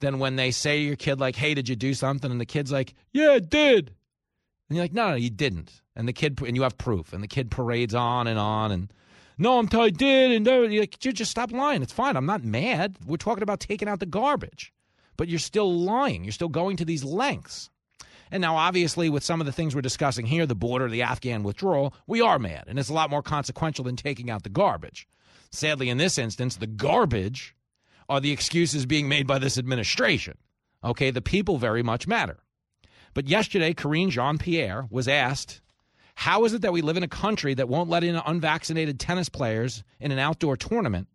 Than when they say to your kid, like, hey, did you do something? And the kid's like, yeah, I did. And you're like, no, no, you didn't. And the kid, and you have proof. And the kid parades on and on. And no, I'm I did. And you're like, you just stop lying. It's fine. I'm not mad. We're talking about taking out the garbage. But you're still lying. You're still going to these lengths. And now, obviously, with some of the things we're discussing here, the border, the Afghan withdrawal, we are mad. And it's a lot more consequential than taking out the garbage. Sadly, in this instance, the garbage are the excuses being made by this administration. Okay, the people very much matter. But yesterday, Karine Jean Pierre was asked, How is it that we live in a country that won't let in unvaccinated tennis players in an outdoor tournament,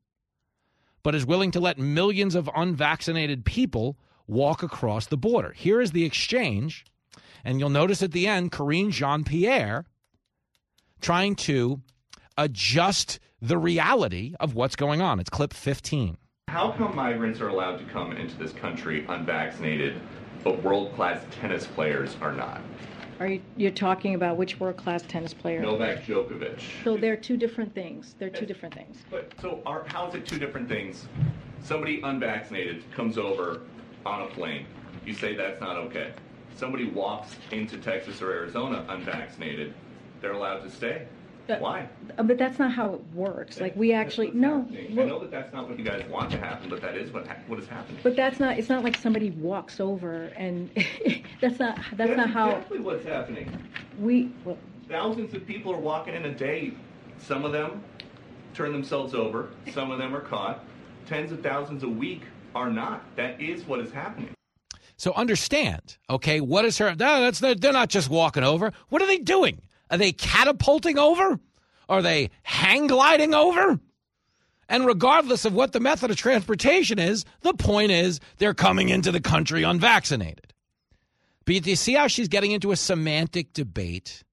but is willing to let millions of unvaccinated people walk across the border? Here is the exchange and you'll notice at the end, Karine Jean Pierre trying to adjust the reality of what's going on. It's clip 15. How come migrants are allowed to come into this country unvaccinated, but world class tennis players are not? Are you you're talking about which world class tennis player? Novak Djokovic. So they're two different things. They're two different things. But so are, how is it two different things? Somebody unvaccinated comes over on a plane. You say that's not okay somebody walks into Texas or Arizona unvaccinated, they're allowed to stay. But, Why? Uh, but that's not how it works. Like we actually no. I know that that's not what you guys want to happen, but that is what ha- what is happening. But that's not. It's not like somebody walks over and that's not. That's, that's not how. Exactly what's happening. We well, thousands of people are walking in a day. Some of them turn themselves over. Some of them are caught. Tens of thousands a week are not. That is what is happening. So understand, okay, what is her? That's they're not just walking over. What are they doing? Are they catapulting over? Are they hang gliding over? And regardless of what the method of transportation is, the point is they're coming into the country unvaccinated. But do you see how she's getting into a semantic debate?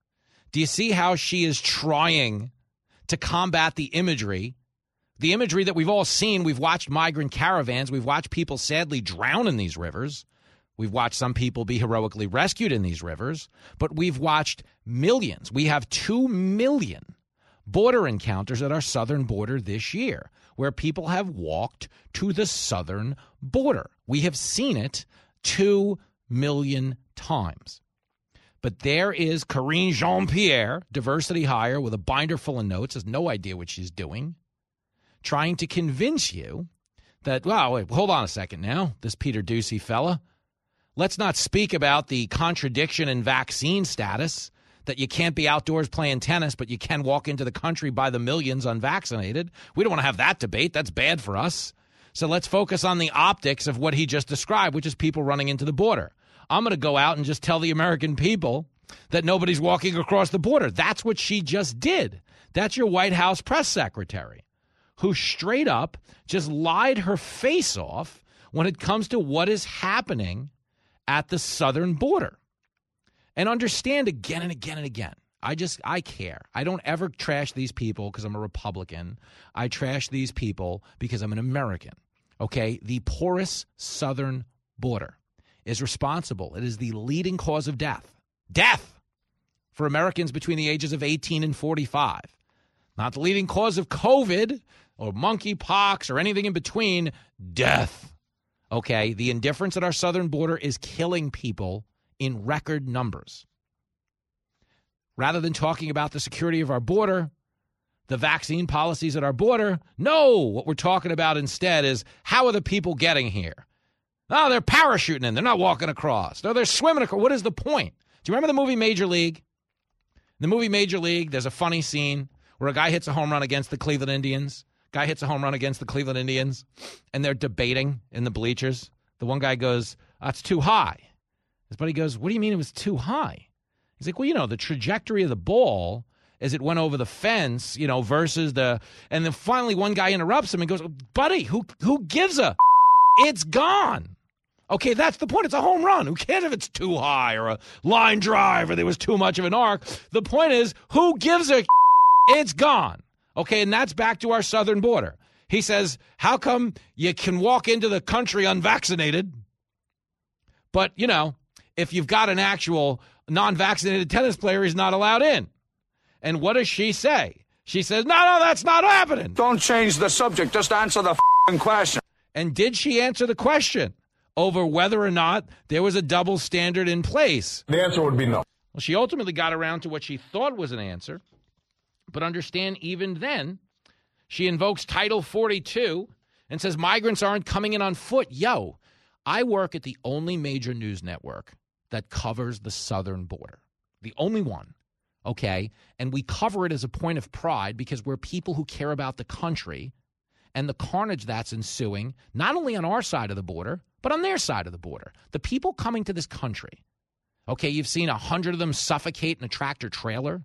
Do you see how she is trying to combat the imagery? The imagery that we've all seen. We've watched migrant caravans. We've watched people sadly drown in these rivers. We've watched some people be heroically rescued in these rivers, but we've watched millions. We have 2 million border encounters at our southern border this year where people have walked to the southern border. We have seen it 2 million times. But there is Karine Jean Pierre, diversity hire with a binder full of notes, has no idea what she's doing, trying to convince you that, well, wait, hold on a second now, this Peter Doocy fella. Let's not speak about the contradiction in vaccine status that you can't be outdoors playing tennis, but you can walk into the country by the millions unvaccinated. We don't want to have that debate. That's bad for us. So let's focus on the optics of what he just described, which is people running into the border. I'm going to go out and just tell the American people that nobody's walking across the border. That's what she just did. That's your White House press secretary who straight up just lied her face off when it comes to what is happening at the southern border. And understand again and again and again. I just, I care. I don't ever trash these people because I'm a Republican. I trash these people because I'm an American. okay, the porous southern border is responsible. It is the leading cause of death. Death for Americans between the ages of 18 and 45. Not the leading cause of COVID or monkeypox or anything in between. Death. Okay, the indifference at our southern border is killing people in record numbers. Rather than talking about the security of our border, the vaccine policies at our border, no, what we're talking about instead is how are the people getting here? Oh, they're parachuting in. They're not walking across. No, they're swimming across. What is the point? Do you remember the movie Major League? The movie Major League, there's a funny scene where a guy hits a home run against the Cleveland Indians. Guy hits a home run against the Cleveland Indians, and they're debating in the bleachers. The one guy goes, That's too high. His buddy goes, What do you mean it was too high? He's like, Well, you know, the trajectory of the ball as it went over the fence, you know, versus the. And then finally, one guy interrupts him and goes, Buddy, who, who gives a. It's gone. Okay, that's the point. It's a home run. Who cares if it's too high or a line drive or there was too much of an arc? The point is, who gives a. It's gone. Okay, and that's back to our southern border. He says, How come you can walk into the country unvaccinated? But, you know, if you've got an actual non vaccinated tennis player, he's not allowed in. And what does she say? She says, No, no, that's not happening. Don't change the subject. Just answer the question. And did she answer the question over whether or not there was a double standard in place? The answer would be no. Well, she ultimately got around to what she thought was an answer. But understand, even then, she invokes Title 42 and says migrants aren't coming in on foot. Yo, I work at the only major news network that covers the southern border, the only one. Okay. And we cover it as a point of pride because we're people who care about the country and the carnage that's ensuing, not only on our side of the border, but on their side of the border. The people coming to this country. Okay, you've seen a hundred of them suffocate in a tractor trailer.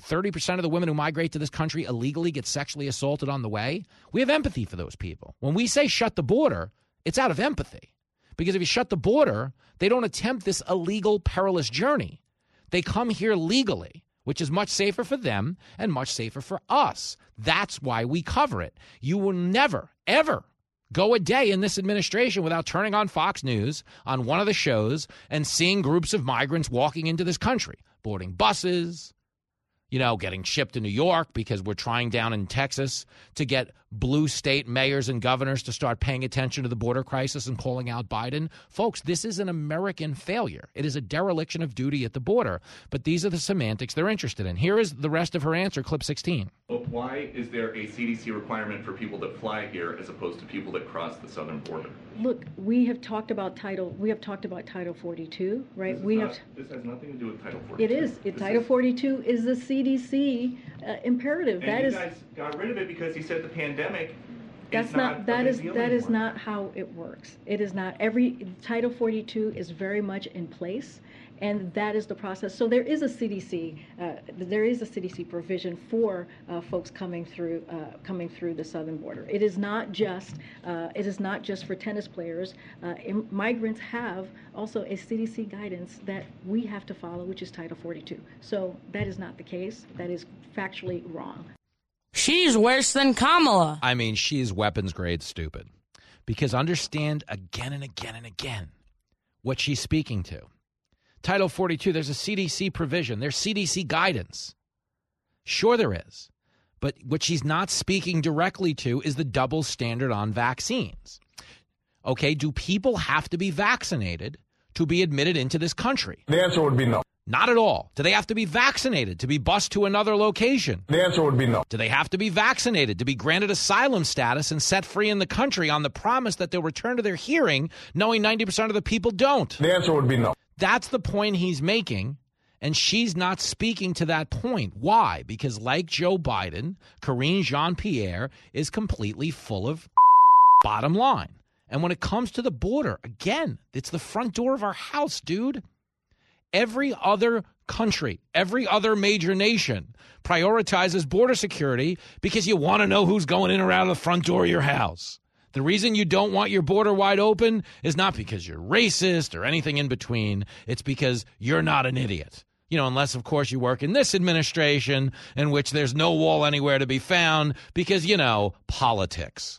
30% of the women who migrate to this country illegally get sexually assaulted on the way. We have empathy for those people. When we say shut the border, it's out of empathy. Because if you shut the border, they don't attempt this illegal, perilous journey. They come here legally, which is much safer for them and much safer for us. That's why we cover it. You will never, ever go a day in this administration without turning on Fox News on one of the shows and seeing groups of migrants walking into this country, boarding buses, you know, getting shipped to New York because we're trying down in Texas to get blue state mayors and governors to start paying attention to the border crisis and calling out Biden. Folks, this is an American failure. It is a dereliction of duty at the border. But these are the semantics they're interested in. Here is the rest of her answer, clip 16. But why is there a CDC requirement for people that fly here as opposed to people that cross the southern border? Look, we have talked about Title. We have talked about Title 42, right? We not, have. This has nothing to do with Title 42. It is. It, Title 42 is the CDC uh, imperative. And that you is. guys got rid of it because he said the pandemic. That's not, that is that is not how it works. It is not every Title 42 is very much in place, and that is the process. So there is a CDC uh, there is a CDC provision for uh, folks coming through uh, coming through the southern border. It is not just uh, it is not just for tennis players. Uh, migrants have also a CDC guidance that we have to follow, which is Title 42. So that is not the case. That is factually wrong. She's worse than Kamala. I mean, she's weapons grade stupid. Because understand again and again and again what she's speaking to. Title 42, there's a CDC provision, there's CDC guidance. Sure, there is. But what she's not speaking directly to is the double standard on vaccines. Okay, do people have to be vaccinated to be admitted into this country? The answer would be no. Not at all. Do they have to be vaccinated to be bused to another location? The answer would be no. Do they have to be vaccinated to be granted asylum status and set free in the country on the promise that they'll return to their hearing, knowing 90% of the people don't? The answer would be no. That's the point he's making. And she's not speaking to that point. Why? Because, like Joe Biden, Karine Jean Pierre is completely full of bottom line. And when it comes to the border, again, it's the front door of our house, dude. Every other country, every other major nation prioritizes border security because you want to know who's going in or out of the front door of your house. The reason you don't want your border wide open is not because you're racist or anything in between. It's because you're not an idiot. You know, unless, of course, you work in this administration in which there's no wall anywhere to be found because, you know, politics.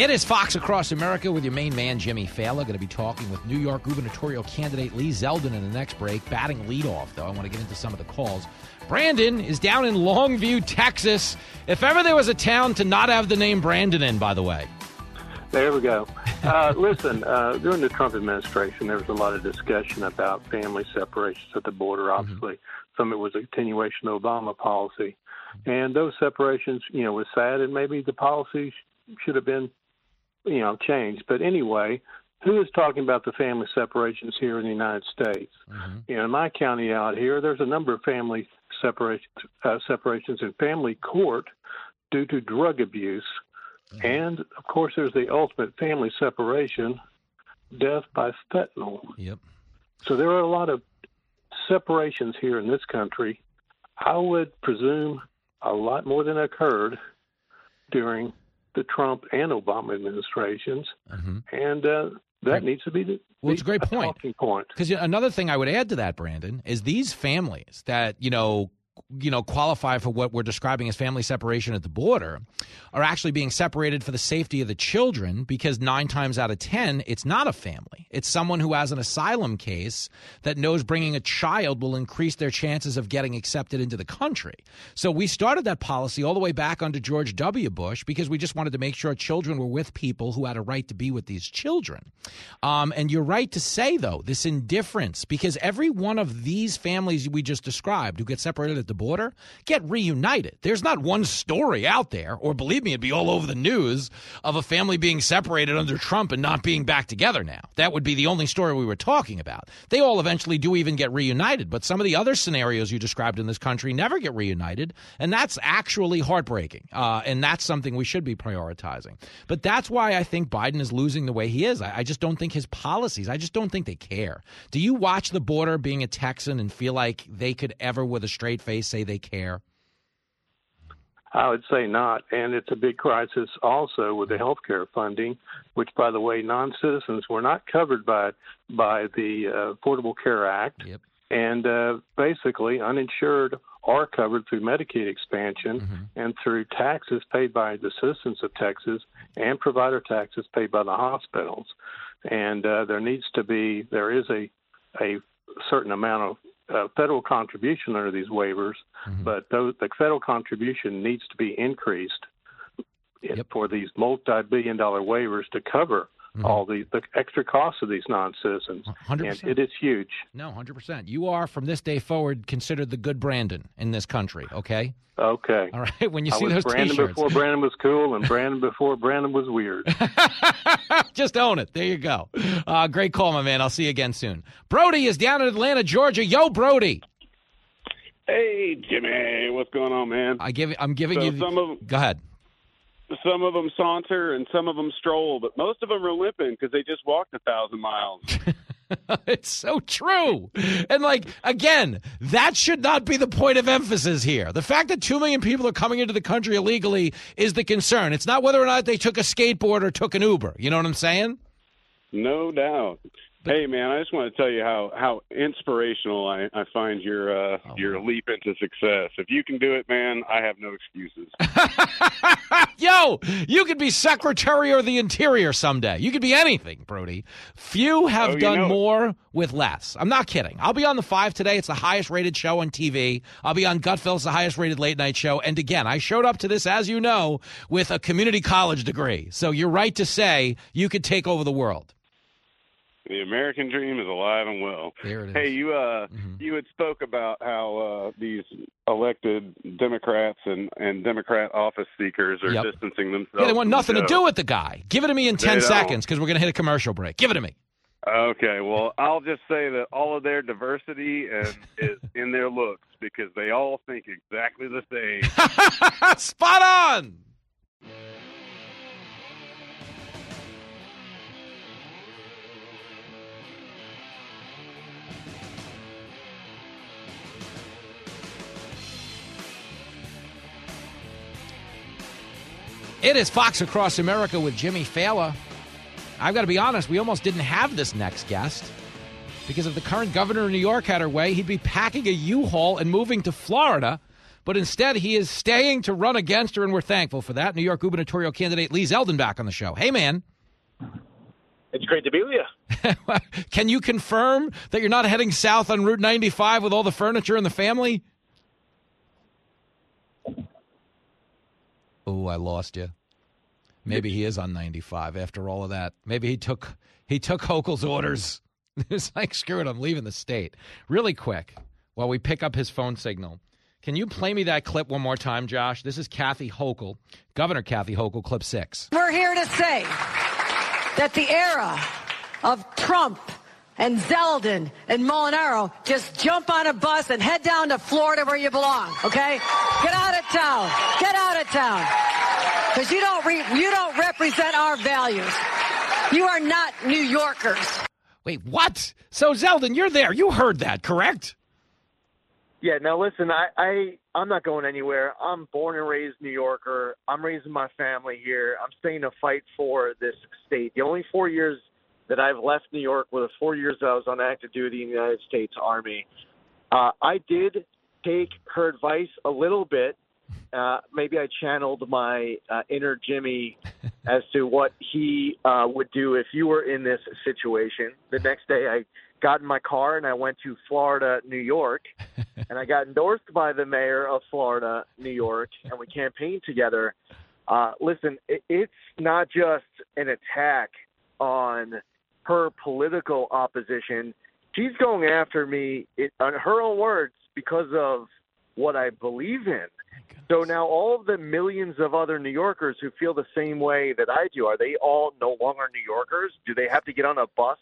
It is Fox Across America with your main man, Jimmy Failla. Going to be talking with New York gubernatorial candidate Lee Zeldin in the next break. Batting leadoff, though. I want to get into some of the calls. Brandon is down in Longview, Texas. If ever there was a town to not have the name Brandon in, by the way. There we go. Uh, listen, uh, during the Trump administration, there was a lot of discussion about family separations at the border. Obviously, some of it was a continuation of Obama policy, and those separations, you know, was sad, and maybe the policy sh- should have been, you know, changed. But anyway, who is talking about the family separations here in the United States? You know, in my county out here, there's a number of family separations, uh, separations in family court due to drug abuse. And of course, there's the ultimate family separation, death by fentanyl. Yep. So there are a lot of separations here in this country. I would presume a lot more than occurred during the Trump and Obama administrations, and uh, that needs to be the Well, it's a great a point. talking point. Because another thing I would add to that, Brandon, is these families that you know, you know, qualify for what we're describing as family separation at the border, are actually being separated for the safety of the children. Because nine times out of ten, it's not a family; it's someone who has an asylum case that knows bringing a child will increase their chances of getting accepted into the country. So we started that policy all the way back under George W. Bush because we just wanted to make sure children were with people who had a right to be with these children. Um, and you're right to say, though, this indifference, because every one of these families we just described who get separated at the border get reunited. There's not one story out there, or believe me, it'd be all over the news, of a family being separated under Trump and not being back together now. That would be the only story we were talking about. They all eventually do even get reunited, but some of the other scenarios you described in this country never get reunited, and that's actually heartbreaking. Uh, and that's something we should be prioritizing. But that's why I think Biden is losing the way he is. I, I just don't think his policies, I just don't think they care. Do you watch the border being a Texan and feel like they could ever, with a straight face, say they care? I would say not. And it's a big crisis also with the health care funding, which, by the way, non citizens were not covered by by the uh, Affordable Care Act. Yep. And uh, basically, uninsured are covered through Medicaid expansion and through taxes paid by the citizens of Texas and provider taxes paid by the hospitals. And uh, there needs to be, there is a, a certain amount of uh, federal contribution under these waivers, but those, the federal contribution needs to be increased for these multi-billion dollar waivers to cover all the, the extra costs of these non-citizens. And it is huge. No, 100%. You are, from this day forward, considered the good Brandon in this country, okay? Okay. All right. When you I see was those Brandon t-shirts. before Brandon was cool, and Brandon before Brandon was weird. Just own it. There you go. Uh, great call, my man. I'll see you again soon. Brody is down in Atlanta, Georgia. Yo, Brody. Hey, Jimmy, what's going on, man? I give. I'm giving So you. The, some of go ahead. Some of them saunter and some of them stroll, but most of them are limping because they just walked a thousand miles. it's so true. And like again, that should not be the point of emphasis here. The fact that 2 million people are coming into the country illegally is the concern. It's not whether or not they took a skateboard or took an Uber. You know what I'm saying? No doubt. Hey, man, I just want to tell you how how inspirational I, I find your uh, Oh, your leap into success. If you can do it, man, I have no excuses. Yo, you could be Secretary of the Interior someday. You could be anything, Brody. Few have Oh, done know more with less. I'm not kidding. I'll be on the five today. It's the highest rated show on TV. I'll be on Gutfeld. It's the highest rated late night show. And again, I showed up to this, as you know, with a community college degree. So you're right to say you could take over the world. The American dream is alive and well. There it is. Hey, you uh, you had spoke about how uh, these elected Democrats and and Democrat office seekers are Yep. distancing themselves. Yeah, they want the nothing to do with the guy. Give it to me in 10 seconds because we're going to hit a commercial break. Give it to me. Okay, well, I'll just say that all of their diversity and is in their looks because they all think exactly the same. Spot on. It is Fox Across America with Jimmy Failla. I've got to be honest, we almost didn't have this next guest because if the current governor of New York had her way, he'd be packing a U-Haul and moving to Florida. But instead, he is staying to run against her, and we're thankful for that. New York gubernatorial candidate Lee Zeldin back on the show. Hey, man. It's great to be with you. Can you confirm that you're not heading south on Route 95 with all the furniture and the family? Oh, I lost you. Maybe he is on 95 after all of that. Maybe he took he took Hochul's orders. It's like screw it, I'm leaving the state. Really quick, while we pick up his phone signal. Can you play me that clip one more time, Josh? This is Kathy Hochul, Governor Kathy Hochul, clip six. We're here to say that the era of Trump and Zeldin and Molinaro just jump on a bus and head down to Florida where you belong, okay? Get out of town. Get out of town. Because you don't re- you don't represent our values. You are not New Yorkers. Wait, what? So Zeldin, you're there. You heard that, correct? Yeah, now listen, I, I I'm not going anywhere. I'm born and raised New Yorker. I'm raising my family here. I'm staying to fight for this state. The only four years that I've left New York the four years that I was on active duty in the United States Army. Uh, I did take her advice a little bit. Uh, maybe I channeled my uh, inner Jimmy as to what he uh, would do if you were in this situation. The next day, I got in my car and I went to Florida, New York, and I got endorsed by the mayor of Florida, New York, and we campaigned together. Uh, listen, it, it's not just an attack on her political opposition. She's going after me, it, on her own words, because of what I believe in. So now all of the millions of other New Yorkers who feel the same way that I do, are they all no longer New Yorkers? Do they have to get on a bus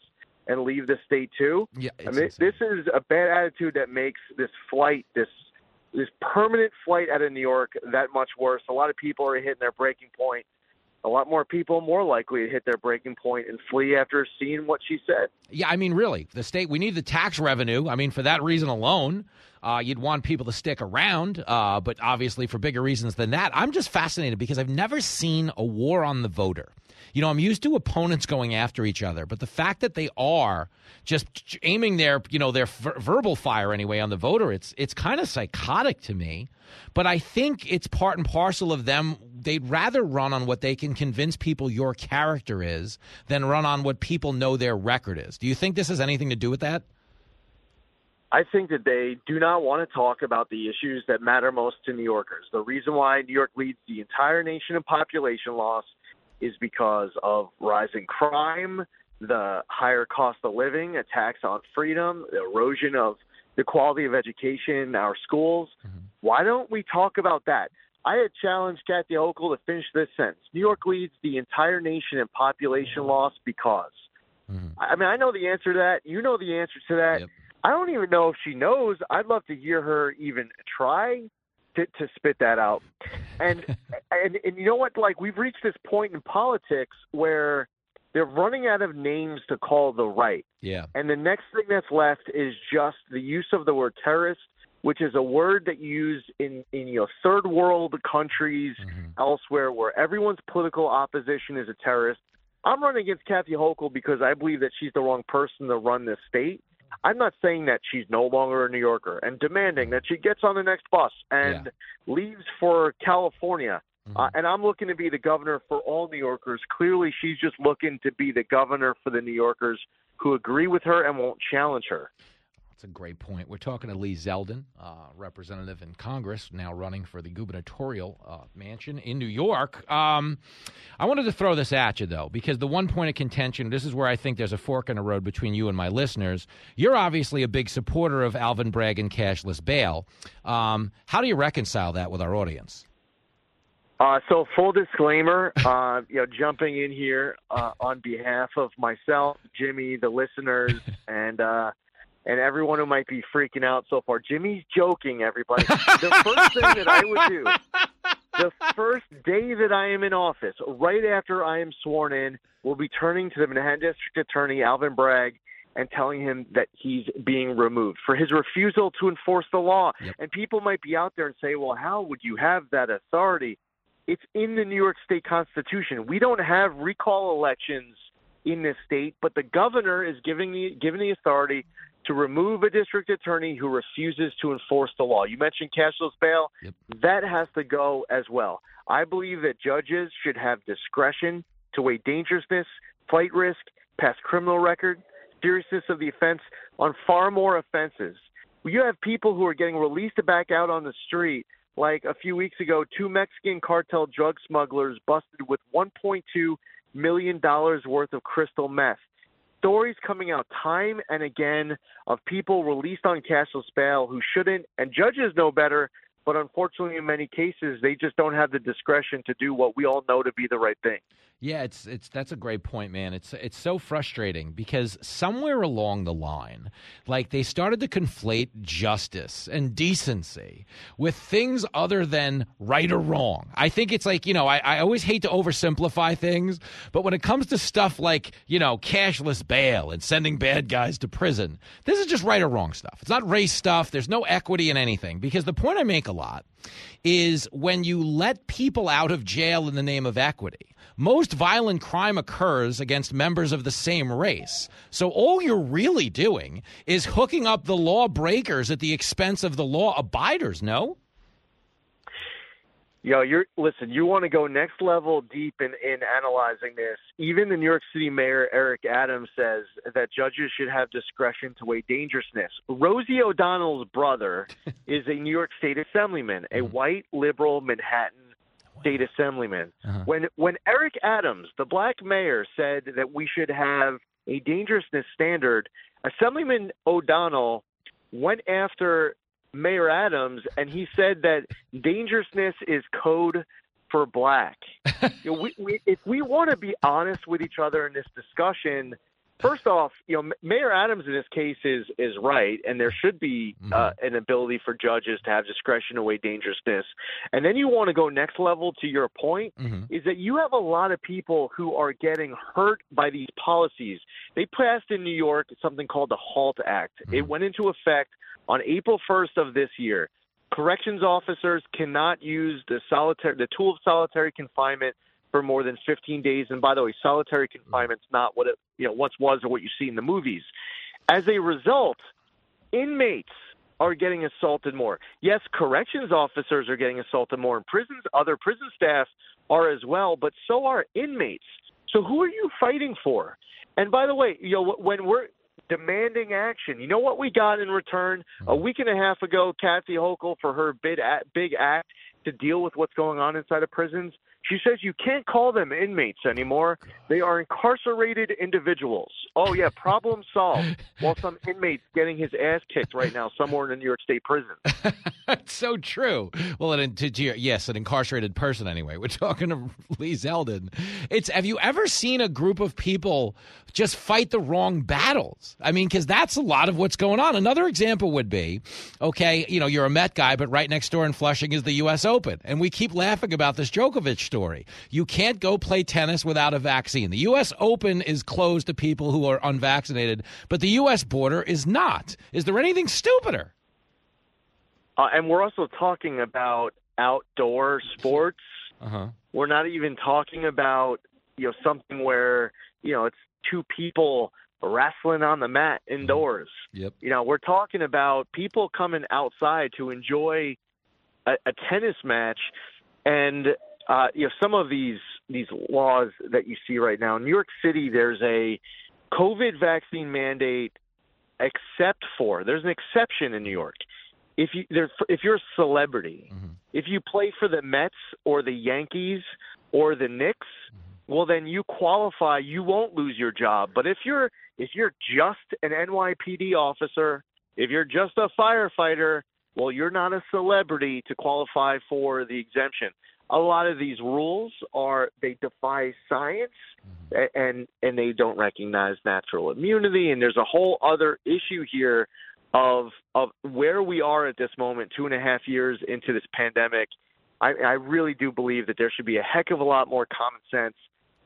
and leave the state too? Yeah, I mean, this is a bad attitude that makes this flight, this this permanent flight out of New York, that much worse. A lot of people are hitting their breaking point. A lot more people more likely to hit their breaking point and flee after seeing what she said. Yeah, I mean, really, the state, we need the tax revenue. I mean, for that reason alone, uh, you'd want people to stick around, uh, but obviously for bigger reasons than that. I'm just fascinated because I've never seen a war on the voter. You know, I'm used to opponents going after each other, but the fact that they are just aiming their, you know, their ver- verbal fire anyway on the voter, it's it's kind of psychotic to me. But I think it's part and parcel of them. They'd rather run on what they can convince people your character is than run on what people know their record is. Do you think this has anything to do with that? I think that they do not want to talk about the issues that matter most to New Yorkers. The reason why New York leads the entire nation in population loss is because of rising crime, the higher cost of living, attacks on freedom, the erosion of the quality of education in our schools. Mm-hmm. Why don't we talk about that? I had challenged Kathy Hochul to finish this sentence. New York leads the entire nation in population loss because. Mm-hmm. I mean, I know the answer to that. You know the answer to that. Yep. I don't even know if she knows. I'd love to hear her even try to, to spit that out. And, and and you know what? Like we've reached this point in politics where they're running out of names to call the right. Yeah. And the next thing that's left is just the use of the word terrorist, which is a word that you use in in you know third world countries mm-hmm. elsewhere where everyone's political opposition is a terrorist. I'm running against Kathy Hochul because I believe that she's the wrong person to run this state. I'm not saying that she's no longer a New Yorker and demanding that she gets on the next bus and yeah. leaves for California. Mm-hmm. Uh, and I'm looking to be the governor for all New Yorkers. Clearly, she's just looking to be the governor for the New Yorkers who agree with her and won't challenge her. That's a great point. We're talking to Lee Zeldin, uh, representative in Congress, now running for the gubernatorial uh, mansion in New York. Um, I wanted to throw this at you, though, because the one point of contention this is where I think there's a fork in the road between you and my listeners. You're obviously a big supporter of Alvin Bragg and cashless bail. Um, how do you reconcile that with our audience? Uh, so, full disclaimer, uh, you know, jumping in here uh, on behalf of myself, Jimmy, the listeners, and uh, and everyone who might be freaking out so far. Jimmy's joking, everybody. the first thing that I would do, the first day that I am in office, right after I am sworn in, will be turning to the Manhattan District Attorney, Alvin Bragg, and telling him that he's being removed for his refusal to enforce the law. Yep. And people might be out there and say, well, how would you have that authority? It's in the New York State Constitution. We don't have recall elections in this state, but the governor is giving the given the authority to remove a district attorney who refuses to enforce the law. You mentioned cashless bail. Yep. That has to go as well. I believe that judges should have discretion to weigh dangerousness, flight risk, past criminal record, seriousness of the offense on far more offenses. You have people who are getting released to back out on the street. Like a few weeks ago, two Mexican cartel drug smugglers busted with 1.2 million dollars worth of crystal meth. Stories coming out time and again of people released on cashless bail who shouldn't, and judges know better, but unfortunately, in many cases, they just don't have the discretion to do what we all know to be the right thing. Yeah, it's it's that's a great point, man. It's it's so frustrating because somewhere along the line, like they started to conflate justice and decency with things other than right or wrong. I think it's like, you know, I, I always hate to oversimplify things, but when it comes to stuff like, you know, cashless bail and sending bad guys to prison, this is just right or wrong stuff. It's not race stuff. There's no equity in anything. Because the point I make a lot is when you let people out of jail in the name of equity most violent crime occurs against members of the same race. So all you're really doing is hooking up the lawbreakers at the expense of the law abiders, no? Yo, you're listen. You want to go next level deep in in analyzing this. Even the New York City Mayor Eric Adams says that judges should have discretion to weigh dangerousness. Rosie O'Donnell's brother is a New York State Assemblyman, a white liberal Manhattan state assemblyman. Uh-huh. When when Eric Adams, the black mayor, said that we should have a dangerousness standard, Assemblyman O'Donnell went after Mayor Adams and he said that dangerousness is code for black. you know, we, we, if we want to be honest with each other in this discussion, first off, you know, Mayor Adams in this case is is right, and there should be mm-hmm. uh, an ability for judges to have discretion to weigh dangerousness. And then you want to go next level to your point mm-hmm. is that you have a lot of people who are getting hurt by these policies. They passed in New York something called the HALT Act. Mm-hmm. It went into effect on April 1st of this year. Corrections officers cannot use the solitary the tool of solitary confinement for more than 15 days. And by the way, solitary hmm. confinement's not what it you know once was or what you see in the movies. As a result, inmates are getting assaulted more. Yes, corrections officers are getting assaulted more in prisons. Other prison staff are as well, but so are inmates. So who are you fighting for? And by the way, you know when we're demanding action, you know what we got in return a hmm. week and a half ago? Kathy Hochul for her big act, big act to deal with what's going on inside of prisons. She says you can't call them inmates anymore. They are incarcerated individuals. Oh yeah, problem solved. While some inmate's getting his ass kicked right now somewhere in a New York State prison. That's so true. Well, an, to, to yes, an incarcerated person. Anyway, we're talking to Lee Zeldin. It's have you ever seen a group of people just fight the wrong battles? I mean, because that's a lot of what's going on. Another example would be, okay, you know, you're a Met guy, but right next door in Flushing is the U.S. Open, and we keep laughing about this Djokovic story. You can't go play tennis without a vaccine. The U.S. Open is closed to people who are unvaccinated, but the U.S. border is not. Is there anything stupider? Uh, and we're also talking about outdoor sports. Uh-huh. We're not even talking about you know something where you know it's two people wrestling on the mat indoors. Yep. You know, we're talking about people coming outside to enjoy a, a tennis match, and uh, you know some of these these laws that you see right now in New York City. There's a COVID vaccine mandate, except for there's an exception in New York. If you there, if you're a celebrity, if you play for the Mets or the Yankees or the Knicks, well then you qualify. You won't lose your job. But if you're if you're just an NYPD officer, if you're just a firefighter, well you're not a celebrity to qualify for the exemption. A lot of these rules are they defy science mm-hmm. and and they don't recognize natural immunity and there's a whole other issue here of of where we are at this moment, two and a half years into this pandemic, I, I really do believe that there should be a heck of a lot more common sense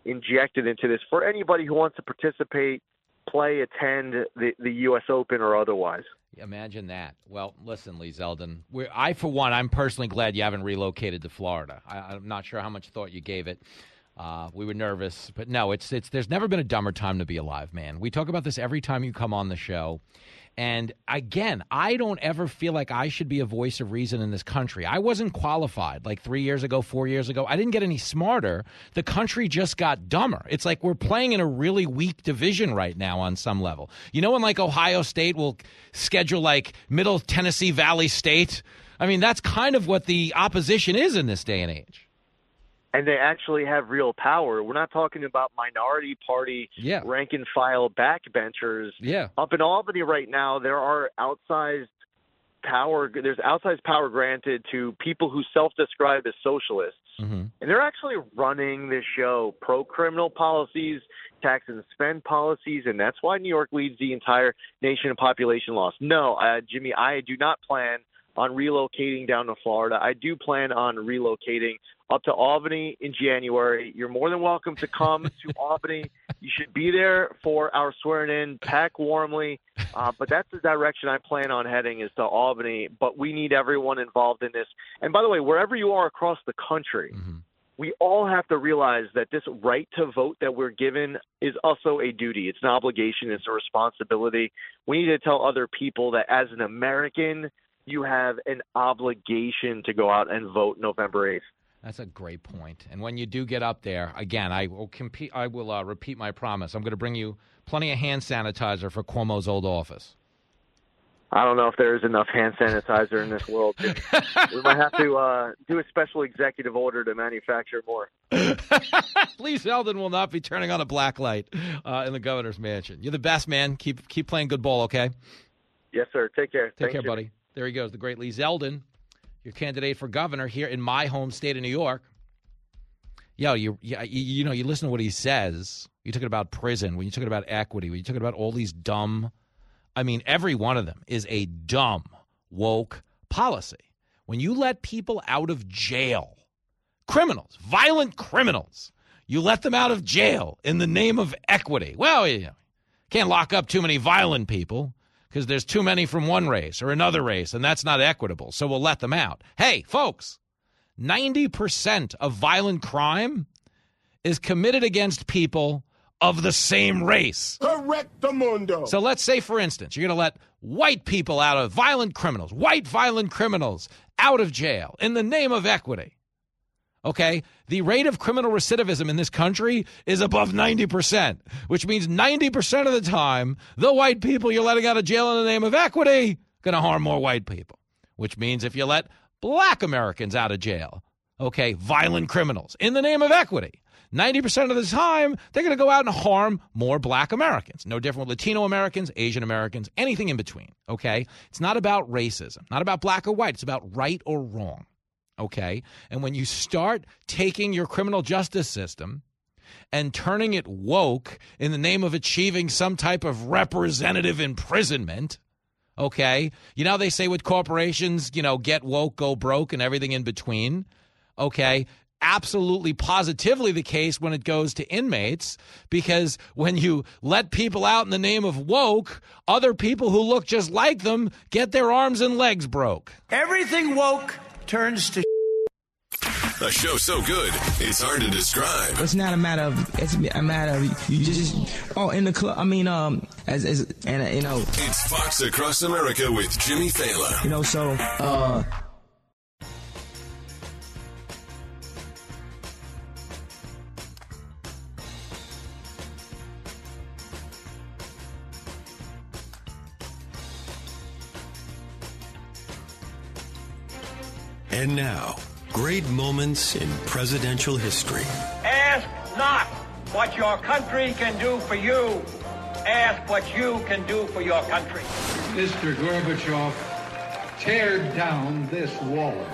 injected into this for anybody who wants to participate, play, attend the, the U.S. Open or otherwise. Imagine that. Well, listen, Lee Zeldin. I, for one, I'm personally glad you haven't relocated to Florida. I, I'm not sure how much thought you gave it. Uh, we were nervous, but no, it's it's. There's never been a dumber time to be alive, man. We talk about this every time you come on the show. And again, I don't ever feel like I should be a voice of reason in this country. I wasn't qualified like three years ago, four years ago. I didn't get any smarter. The country just got dumber. It's like we're playing in a really weak division right now on some level. You know, when like Ohio State will schedule like Middle Tennessee Valley State? I mean, that's kind of what the opposition is in this day and age and they actually have real power. We're not talking about minority party yeah. rank and file backbenchers. Yeah. Up in Albany right now, there are outsized power. There's outsized power granted to people who self-describe as socialists, mm-hmm. and they're actually running this show pro-criminal policies. Tax and spend policies, and that's why New York leads the entire nation in population loss. No, uh, Jimmy, I do not plan on relocating down to Florida. I do plan on relocating up to Albany in January. You're more than welcome to come to Albany. You should be there for our swearing in. Pack warmly. Uh, but that's the direction I plan on heading is to Albany. But we need everyone involved in this. And by the way, wherever you are across the country, mm-hmm. we all have to realize that this right to vote that we're given is also a duty. It's an obligation. It's a responsibility. We need to tell other people that as an American, you have an obligation to go out and vote November 8th. That's a great point. And when you do get up there, again, I will compete. I will uh, repeat my promise. I'm going to bring you plenty of hand sanitizer for Cuomo's old office. I don't know if there is enough hand sanitizer in this world. we might have to uh, do a special executive order to manufacture more. Lee Zeldin will not be turning on a black light uh, in the governor's mansion. You're the best, man. Keep keep playing good ball, okay? Yes, sir. Take care. Take Thanks, care, Jimmy. buddy. There he goes, the great Lee Zeldin your candidate for governor here in my home state of New York. Yo, you, you, you know, you listen to what he says. You talking about prison, when you talking about equity, when you talking about all these dumb, I mean, every one of them is a dumb, woke policy. When you let people out of jail, criminals, violent criminals, you let them out of jail in the name of equity. Well, you know, can't lock up too many violent people because there's too many from one race or another race, and that's not equitable. So we'll let them out. Hey, folks, 90% of violent crime is committed against people of the same race. Correctamundo. So let's say, for instance, you're going to let white people out of violent criminals, white violent criminals out of jail in the name of equity. Okay? The rate of criminal recidivism in this country is above 90%, which means 90% of the time, the white people you're letting out of jail in the name of equity going to harm more white people, which means if you let black Americans out of jail, okay, violent criminals in the name of equity, 90% of the time, they're going to go out and harm more black Americans. No different with Latino Americans, Asian Americans, anything in between, okay? It's not about racism, not about black or white. It's about right or wrong okay? And when you start taking your criminal justice system and turning it woke in the name of achieving some type of representative imprisonment, okay? You know, they say with corporations, you know, get woke, go broke, and everything in between, okay? Absolutely positively the case when it goes to inmates because when you let people out in the name of woke, other people who look just like them get their arms and legs broke. Everything woke turns to a show so good, it's hard to describe. It's not a matter of. It's a matter of you just. Oh, in the club. I mean, um, as as and uh, you know. It's Fox Across America with Jimmy Failla. You know, so uh. And now, great moments in presidential history. Ask not what your country can do for you. Ask what you can do for your country. Mr. Gorbachev, tear down this wall.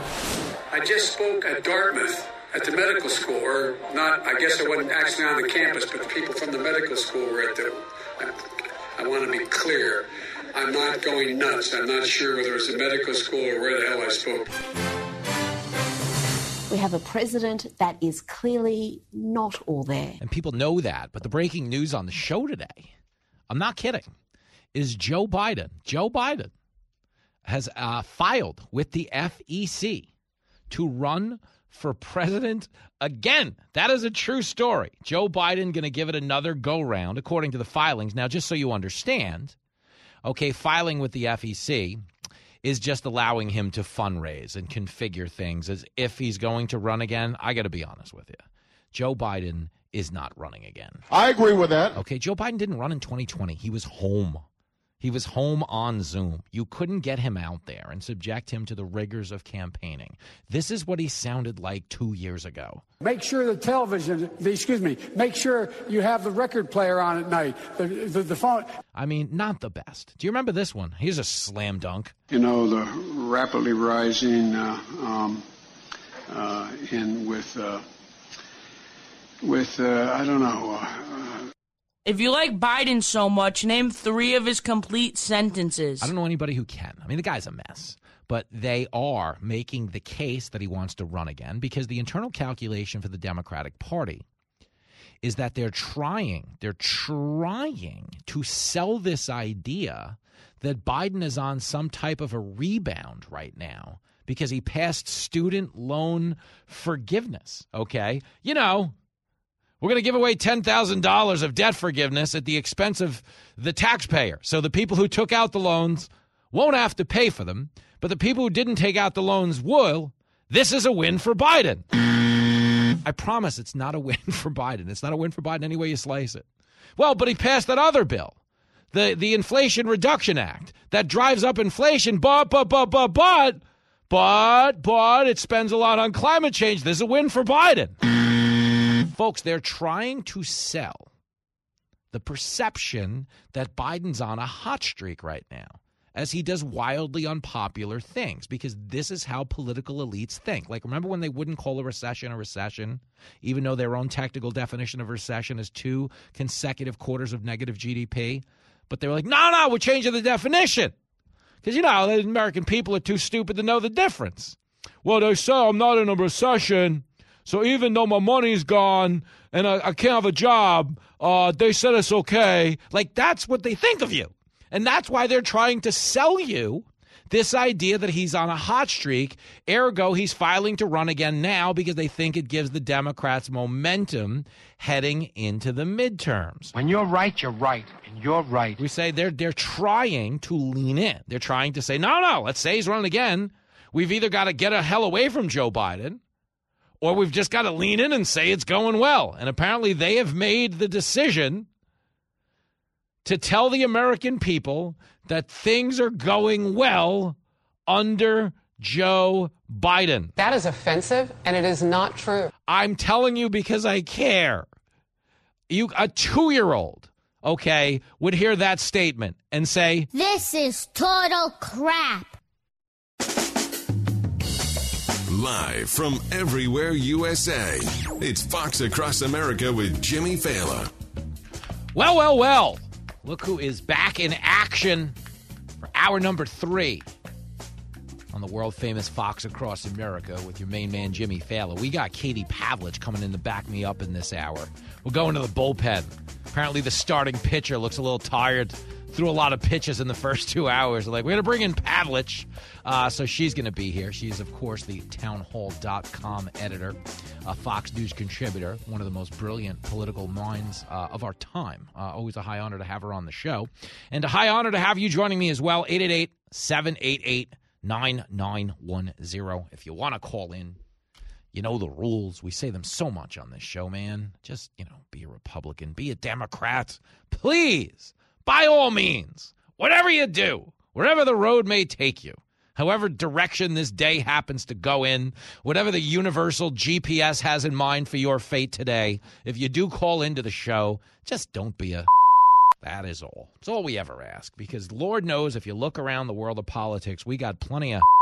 I just spoke at Dartmouth at the medical school, or not, I guess I wasn't actually on the campus, but the people from the medical school were at the. I, I want to be clear. I'm not going nuts. I'm not sure whether it was a medical school or where the hell I spoke. We have a president that is clearly not all there. And people know that. But the breaking news on the show today, I'm not kidding, is Joe Biden. Joe Biden has uh, filed with the FEC to run for president again. That is a true story. Joe Biden going to give it another go round, according to the filings. Now, just so you understand, okay, filing with the FEC is just allowing him to fundraise and configure things as if he's going to run again. I got to be honest with you. Joe Biden is not running again. I agree with that. Okay, Joe Biden didn't run in 2020. He was home. He was home on Zoom. You couldn't get him out there and subject him to the rigors of campaigning. This is what he sounded like two years ago. Make sure the television, the, excuse me, make sure you have the record player on at night, the, the, the phone. I mean, not the best. Do you remember this one? Here's a slam dunk. You know, the rapidly rising uh, um, uh, in with, uh, with uh, I don't know, uh, If you like Biden so much, name three of his complete sentences. I don't know anybody who can. I mean, the guy's a mess. But they are making the case that he wants to run again because the internal calculation for the Democratic Party is that they're trying, they're trying to sell this idea that Biden is on some type of a rebound right now because he passed student loan forgiveness. Okay. You know, we're going to give away $10,000 of debt forgiveness at the expense of the taxpayer. So the people who took out the loans won't have to pay for them, but the people who didn't take out the loans will. This is a win for Biden. I promise it's not a win for Biden. It's not a win for Biden any way you slice it. Well, but he passed that other bill, the, the Inflation Reduction Act, that drives up inflation, but, but, but, but, but, but, but it spends a lot on climate change. This is a win for Biden. Folks, they're trying to sell the perception that Biden's on a hot streak right now as he does wildly unpopular things because this is how political elites think. Like, remember when they wouldn't call a recession a recession, even though their own technical definition of recession is two consecutive quarters of negative GDP? But they were like, no, no, we're changing the definition. Because, you know, the American people are too stupid to know the difference. Well, they say I'm not in a recession. So even though my money's gone and I, I can't have a job, uh, they said it's okay. Like that's what they think of you. And that's why they're trying to sell you this idea that he's on a hot streak. Ergo, he's filing to run again now because they think it gives the Democrats momentum heading into the midterms. When you're right, you're right. And you're right. We say they're they're trying to lean in. They're trying to say, no, no, let's say he's running again. We've either got to get a hell away from Joe Biden or we've just got to lean in and say it's going well. And apparently they have made the decision to tell the American people that things are going well under Joe Biden. That is offensive and it is not true. I'm telling you because I care. You a 2-year-old, okay, would hear that statement and say, This is total crap. Live from everywhere USA, it's Fox Across America with Jimmy Failla. Well, well, well. Look who is back in action for hour number three on the world famous Fox Across America with your main man, Jimmy Failla. We got Katie Pavlich coming in to back me up in this hour. We're going to the bullpen. Apparently, the starting pitcher looks a little tired. Threw a lot of pitches in the first two hours. Like, we're going to bring in Pavlich. Uh, so she's going to be here. She's, of course, the townhall.com editor, a Fox News contributor, one of the most brilliant political minds uh, of our time. Uh, always a high honor to have her on the show. And a high honor to have you joining me as well. 888 788 9910. If you want to call in, you know the rules. We say them so much on this show, man. Just, you know, be a Republican, be a Democrat. Please, by all means, whatever you do, wherever the road may take you, however direction this day happens to go in, whatever the universal GPS has in mind for your fate today, if you do call into the show, just don't be a that is all. It's all we ever ask because Lord knows if you look around the world of politics, we got plenty of.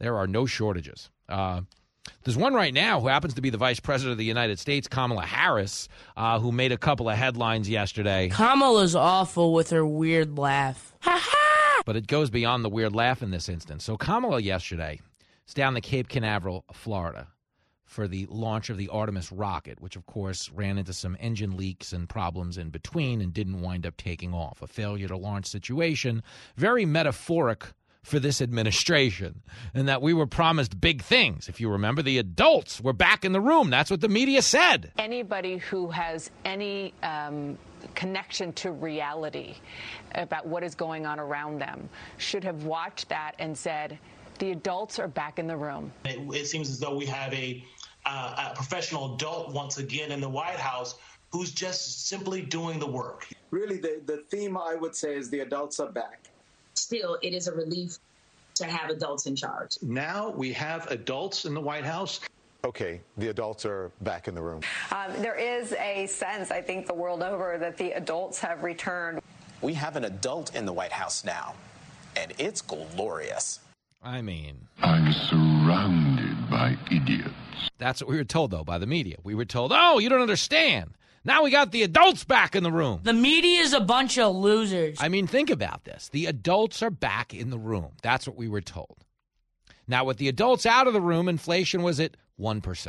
There are no shortages. Uh, there's one right now who happens to be the Vice President of the United States, Kamala Harris, uh, who made a couple of headlines yesterday. Kamala's awful with her weird laugh. But it goes beyond the weird laugh in this instance. So Kamala yesterday is down the Cape Canaveral, Florida, for the launch of the Artemis rocket, which of course ran into some engine leaks and problems in between and didn't wind up taking off. A failure to launch situation, very metaphoric for this administration and that we were promised big things. If you remember, the adults were back in the room. That's what the media said. Anybody who has any um, connection to reality about what is going on around them should have watched that and said, the adults are back in the room. It, it seems as though we have a, uh, a professional adult once again in the White House who's just simply doing the work. Really, the, the theme I would say is the adults are back. Still, it is a relief to have adults in charge. Now we have adults in the White House. Okay, the adults are back in the room. Um, there is a sense, I think, the world over that the adults have returned. We have an adult in the White House now, and it's glorious. I mean, I'm surrounded by idiots. That's what we were told, though, by the media. We were told, oh, you don't understand. Now we got the adults back in the room. The media is a bunch of losers. I mean, think about this. The adults are back in the room. That's what we were told. Now, with the adults out of the room, inflation was at 1%.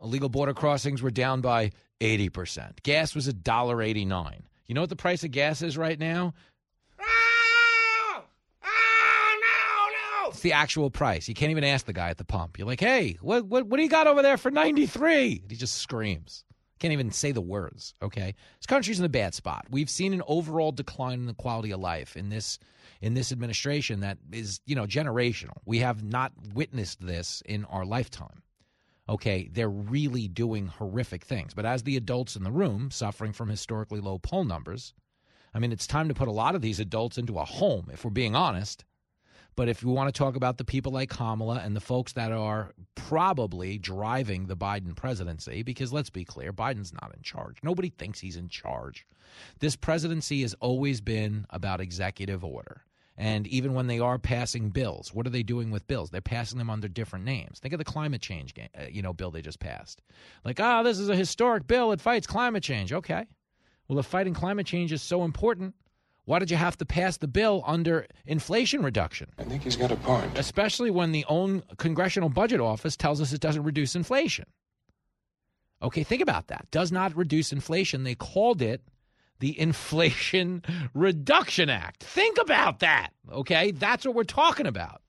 Illegal border crossings were down by 80%. Gas was $1.89. You know what the price of gas is right now? Oh! Oh, it's the actual price. You can't even ask the guy at the pump. You're like, hey, what, what, what do you got over there for 93? He just screams. Can't even say the words, okay? This country's in a bad spot. We've seen an overall decline in the quality of life in this in this administration that is, you know, generational. We have not witnessed this in our lifetime. Okay, they're really doing horrific things. But as the adults in the room suffering from historically low poll numbers, I mean, it's time to put a lot of these adults into a home, if we're being honest. But if you want to talk about the people like Kamala and the folks that are probably driving the Biden presidency, because let's be clear, Biden's not in charge. Nobody thinks he's in charge. This presidency has always been about executive order. And even when they are passing bills, what are they doing with bills? They're passing them under different names. Think of the climate change, uh, you know, bill they just passed. Like, oh, this is a historic bill. It fights climate change. Okay. Well, if fighting climate change is so important, why did you have to pass the bill under inflation reduction? I think he's got a point. Especially when the own Congressional Budget Office tells us it doesn't reduce inflation. Okay, think about that. Does not reduce inflation. They called it the Inflation Reduction Act. Think about that. Okay, that's what we're talking about.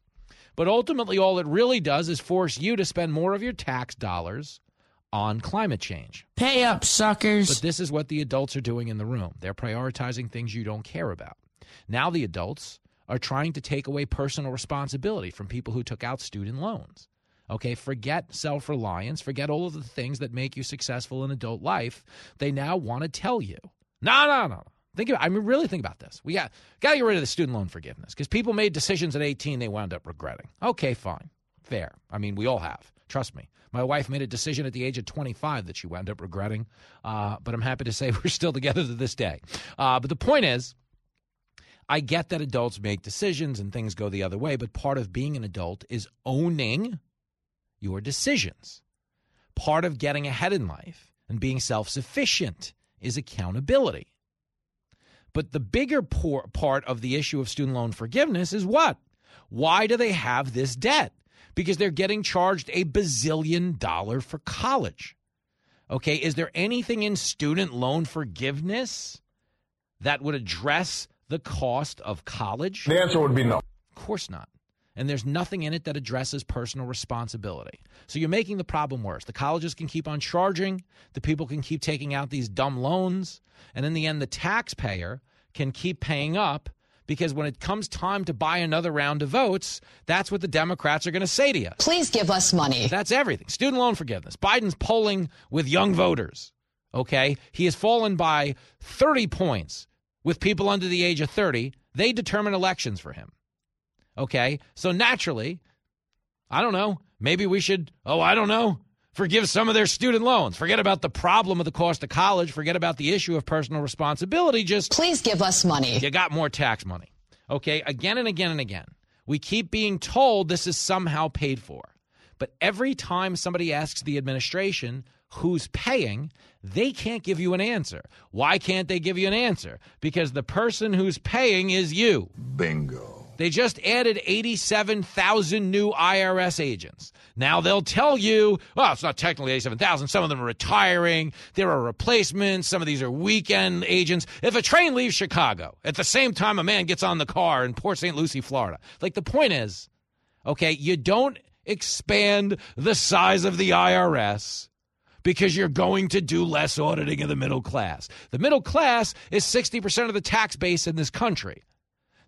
But ultimately, all it really does is force you to spend more of your tax dollars on climate change. Pay up, suckers. But this is what the adults are doing in the room. They're prioritizing things you don't care about. Now the adults are trying to take away personal responsibility from people who took out student loans. Okay, forget self reliance, forget all of the things that make you successful in adult life. They now want to tell you, no, no, no. Think about, I mean, really think about this. We got got to get rid of the student loan forgiveness because people made decisions at 18 they wound up regretting. Okay, fine, fair. I mean, we all have. Trust me. My wife made a decision at the age of 25 that she wound up regretting, uh, but I'm happy to say we're still together to this day. Uh, but the point is, I get that adults make decisions and things go the other way, but part of being an adult is owning your decisions. Part of getting ahead in life and being self sufficient is accountability. But the bigger part of the issue of student loan forgiveness is what? Why do they have this debt? Because they're getting charged a bazillion dollar for college. Okay, is there anything in student loan forgiveness that would address the cost of college? The answer would be no. Of course not. And there's nothing in it that addresses personal responsibility. So you're making the problem worse. The colleges can keep on charging, the people can keep taking out these dumb loans, and in the end, the taxpayer can keep paying up because when it comes time to buy another round of votes, that's what the Democrats are going to say to you. Please give us money. That's everything. Student loan forgiveness. Biden's polling with young voters. Okay? He has fallen by 30 points with people under the age of 30. They determine elections for him. Okay? So naturally, I don't know. Maybe we should, oh, I don't know, forgive some of their student loans. Forget about the problem of the cost of college. Forget about the issue of personal responsibility. Just please give us money. You got more tax money. Okay? Again and again and again. We keep being told this is somehow paid for. But every time somebody asks the administration who's paying, they can't give you an answer. Why can't they give you an answer? Because the person who's paying is you. Bingo. They just added 87,000 new IRS agents. Now they'll tell you, well, it's not technically 87,000. Some of them are retiring. There are replacements. Some of these are weekend agents. If a train leaves Chicago at the same time a man gets on the car in Port St. Lucie, Florida, like the point is, okay, you don't expand the size of the IRS because you're going to do less auditing of the middle class. The middle class is 60% of the tax base in this country.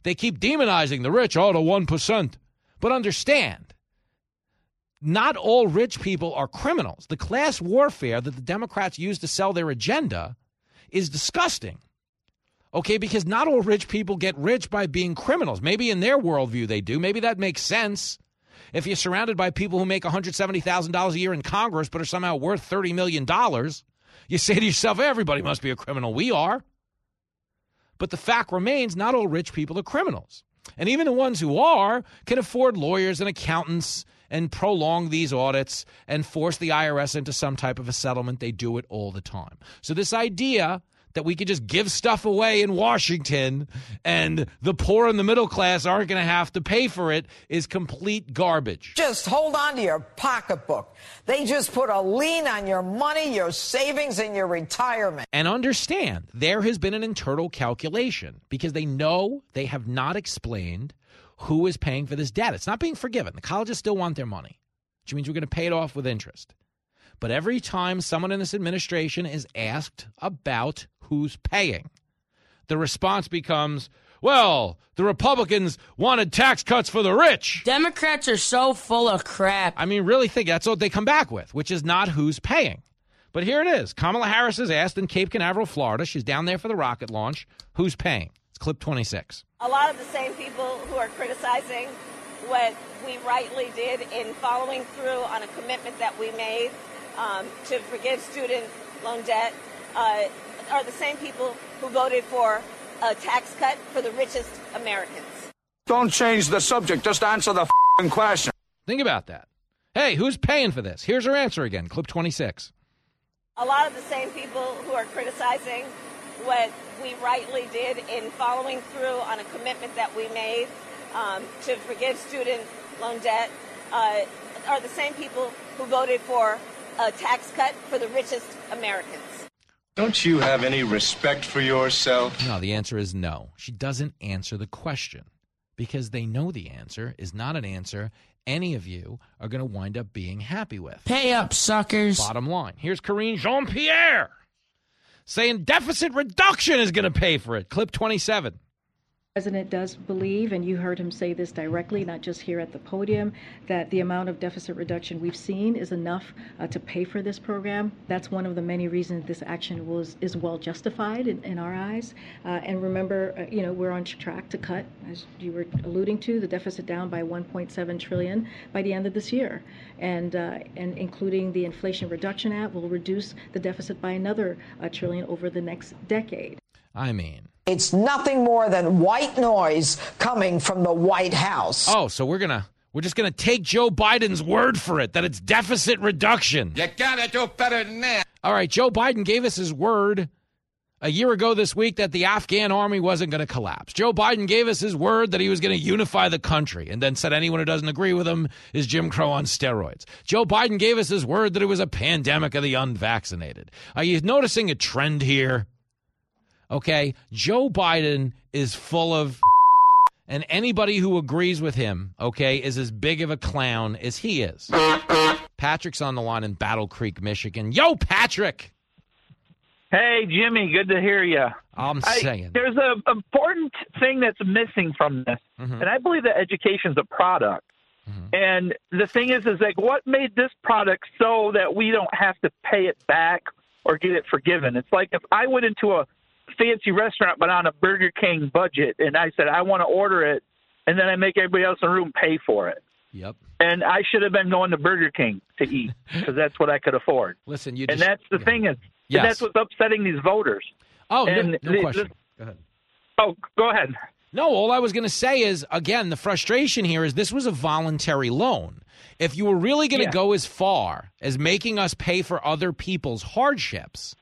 They keep demonizing the rich, oh, the 1%. But understand, not all rich people are criminals. The class warfare that the Democrats use to sell their agenda is disgusting. Okay, because not all rich people get rich by being criminals. Maybe in their worldview they do. Maybe that makes sense. If you're surrounded by people who make $170,000 a year in Congress but are somehow worth $30 million, you say to yourself, everybody must be a criminal. We are. But the fact remains not all rich people are criminals. And even the ones who are can afford lawyers and accountants and prolong these audits and force the IRS into some type of a settlement. They do it all the time. So, this idea that we could just give stuff away in Washington and the poor and the middle class aren't going to have to pay for it is complete garbage. Just hold on to your pocketbook. They just put a lien on your money, your savings, and your retirement. And understand, there has been an internal calculation because they know they have not explained who is paying for this debt. It's not being forgiven. The colleges still want their money, which means we're going to pay it off with interest. But every time someone in this administration is asked about who's paying, the response becomes, well, the Republicans wanted tax cuts for the rich. Democrats are so full of crap. I mean, really think that's what they come back with, which is not who's paying. But here it is. Kamala Harris is asked in Cape Canaveral, Florida. She's down there for the rocket launch. Who's paying? It's clip 26. A lot of the same people who are criticizing what we rightly did in following through on a commitment that we made um, to forgive student loan debt uh, are the same people who voted for a tax cut for the richest Americans. Don't change the subject. Just answer the question. Think about that. Hey, who's paying for this? Here's her answer again. Clip 26. A lot of the same people who are criticizing what we rightly did in following through on a commitment that we made um, to forgive student loan debt uh, are the same people who voted for a tax cut for the richest Americans. Don't you have any respect for yourself? No, the answer is no. She doesn't answer the question because they know the answer is not an answer any of you are going to wind up being happy with. Pay up, suckers. Bottom line. Here's Karine Jean Pierre saying deficit reduction is going to pay for it. Clip 27. President does believe, and you heard him say this directly, not just here at the podium, that the amount of deficit reduction we've seen is enough uh, to pay for this program. That's one of the many reasons this action was is well justified in, in our eyes. Uh, and remember, uh, you know, we're on track to cut, as you were alluding to, the deficit down by 1.7 trillion by the end of this year, and uh, and including the Inflation Reduction Act will reduce the deficit by another uh, trillion over the next decade. I mean. It's nothing more than white noise coming from the White House. Oh, so we're going to we're just going to take Joe Biden's word for it that it's deficit reduction. You got to do better than that. All right, Joe Biden gave us his word a year ago this week that the Afghan army wasn't going to collapse. Joe Biden gave us his word that he was going to unify the country and then said anyone who doesn't agree with him is Jim Crow on steroids. Joe Biden gave us his word that it was a pandemic of the unvaccinated. Are you noticing a trend here? Okay, Joe Biden is full of and anybody who agrees with him, okay, is as big of a clown as he is. Patrick's on the line in Battle Creek, Michigan. Yo, Patrick. Hey, Jimmy, good to hear you. I'm I, saying. There's an important thing that's missing from this, Mhm. and I believe that education's a product. Mm-hmm. And the thing is, is like, what made this product so that we don't have to pay it back or get it forgiven? It's like if I went into a fancy restaurant but on a Burger King budget, and I said I want to order it, and then I make everybody else in the room pay for it. Yep. And I should have been going to Burger King to eat because that's what I could afford. Listen, you and that's the thing is, Yes. that's what's upsetting these voters. Oh, no, And no the- question. the- Go ahead. Oh, go ahead. No, all I was going to say is again, the frustration here is this was a voluntary loan. If you were really going to Yeah. go as far as making us pay for other people's hardships,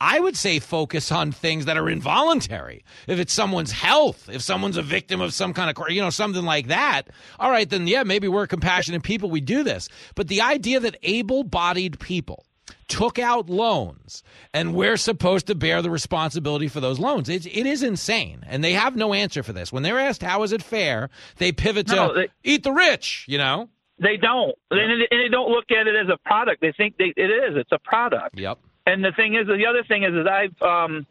I would say focus on things that are involuntary. If it's someone's health, if someone's a victim of some kind of, you know, something like that, all right, then yeah, maybe we're compassionate people. We do this. But the idea that able bodied people took out loans and we're supposed to bear the responsibility for those loans, it, it is insane. And they have no answer for this. When they're asked, how is it fair? They pivot to No, they- eat the rich, you know? They don't, and, they, and they don't look at it as a product. They think they, it is. It's a product. Yep. And the thing is, the other thing is, is I've um,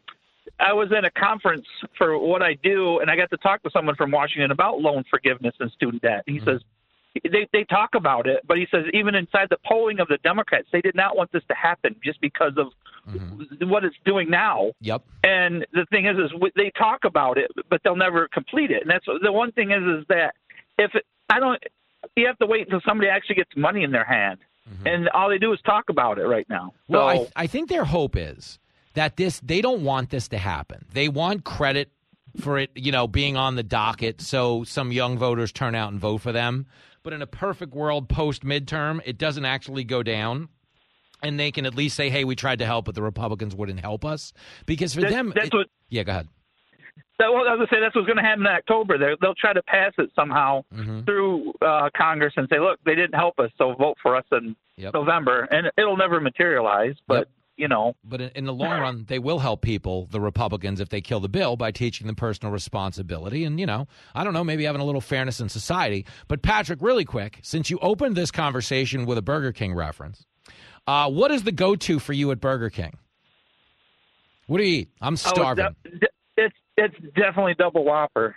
I was in a conference for what I do, and I got to talk to someone from Washington about loan forgiveness and student debt. He says they they talk about it, but he says even inside the polling of the Democrats, they did not want this to happen just because of what it's doing now. Yep. And the thing is, is w- they talk about it, but they'll never complete it. And that's the one thing is, is that if it, I don't, you have to wait until somebody actually gets money in their hand, Mm-hmm. and all they do is talk about it right now. Well, So- I, I think their hope is that this they don't want this to happen. They want credit for it, you know, being on the docket so some young voters turn out and vote for them. But in a perfect world post midterm, it doesn't actually go down. And they can at least say, "Hey, we tried to help, but the Republicans wouldn't help us." Because for That- them, that's it- what- yeah, go ahead. That, well, I was going to say that's what's going to happen in October. They're, they'll try to pass it somehow Mm-hmm. through uh, Congress and say, "Look, they didn't help us, so vote for us in Yep. November." And it'll never materialize, but Yep. you know, But in, in the long run, they will help people, the Republicans, if they kill the bill by teaching them personal responsibility and, you know, I don't know, maybe having a little fairness in society. But, Patrick, really quick, since you opened this conversation with a Burger King reference, uh, what is the go to for you at Burger King? What do you eat? I'm Oh, starving. de- de- it's definitely double whopper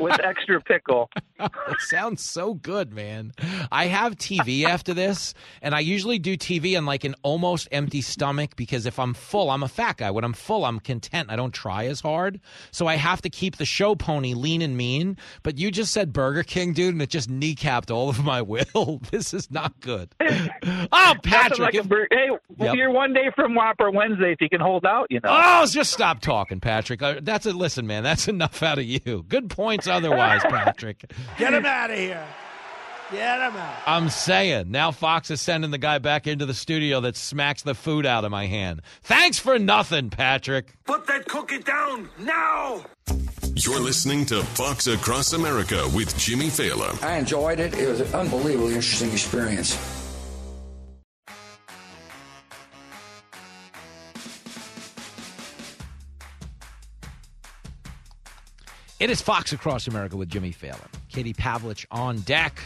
with extra pickle. it sounds so good, man. I have TV after this, and I usually do TV on like an almost empty stomach because if I'm full, I'm a fat guy. When I'm full, I'm content. I don't try as hard. So I have to keep the show pony lean and mean. But you just said Burger King, dude, and it just kneecapped all of my will. this is not good. Oh, Patrick. like if- bur- hey, Yep. you're one day from Whopper Wednesday if you can hold out. You know. Oh, just stop talking, Patrick. Uh, That's a listen, man. That's enough out of you. Good points otherwise, Patrick. Get him out of here. Get him out. I'm saying now Fox is sending the guy back into the studio that smacks the food out of my hand. Thanks for nothing, Patrick. Put that cookie down now. You're listening to Fox Across America with Jimmy Failla. I enjoyed it. It was an unbelievably interesting experience. It is Fox Across America with Jimmy Failla. Katie Pavlich on deck,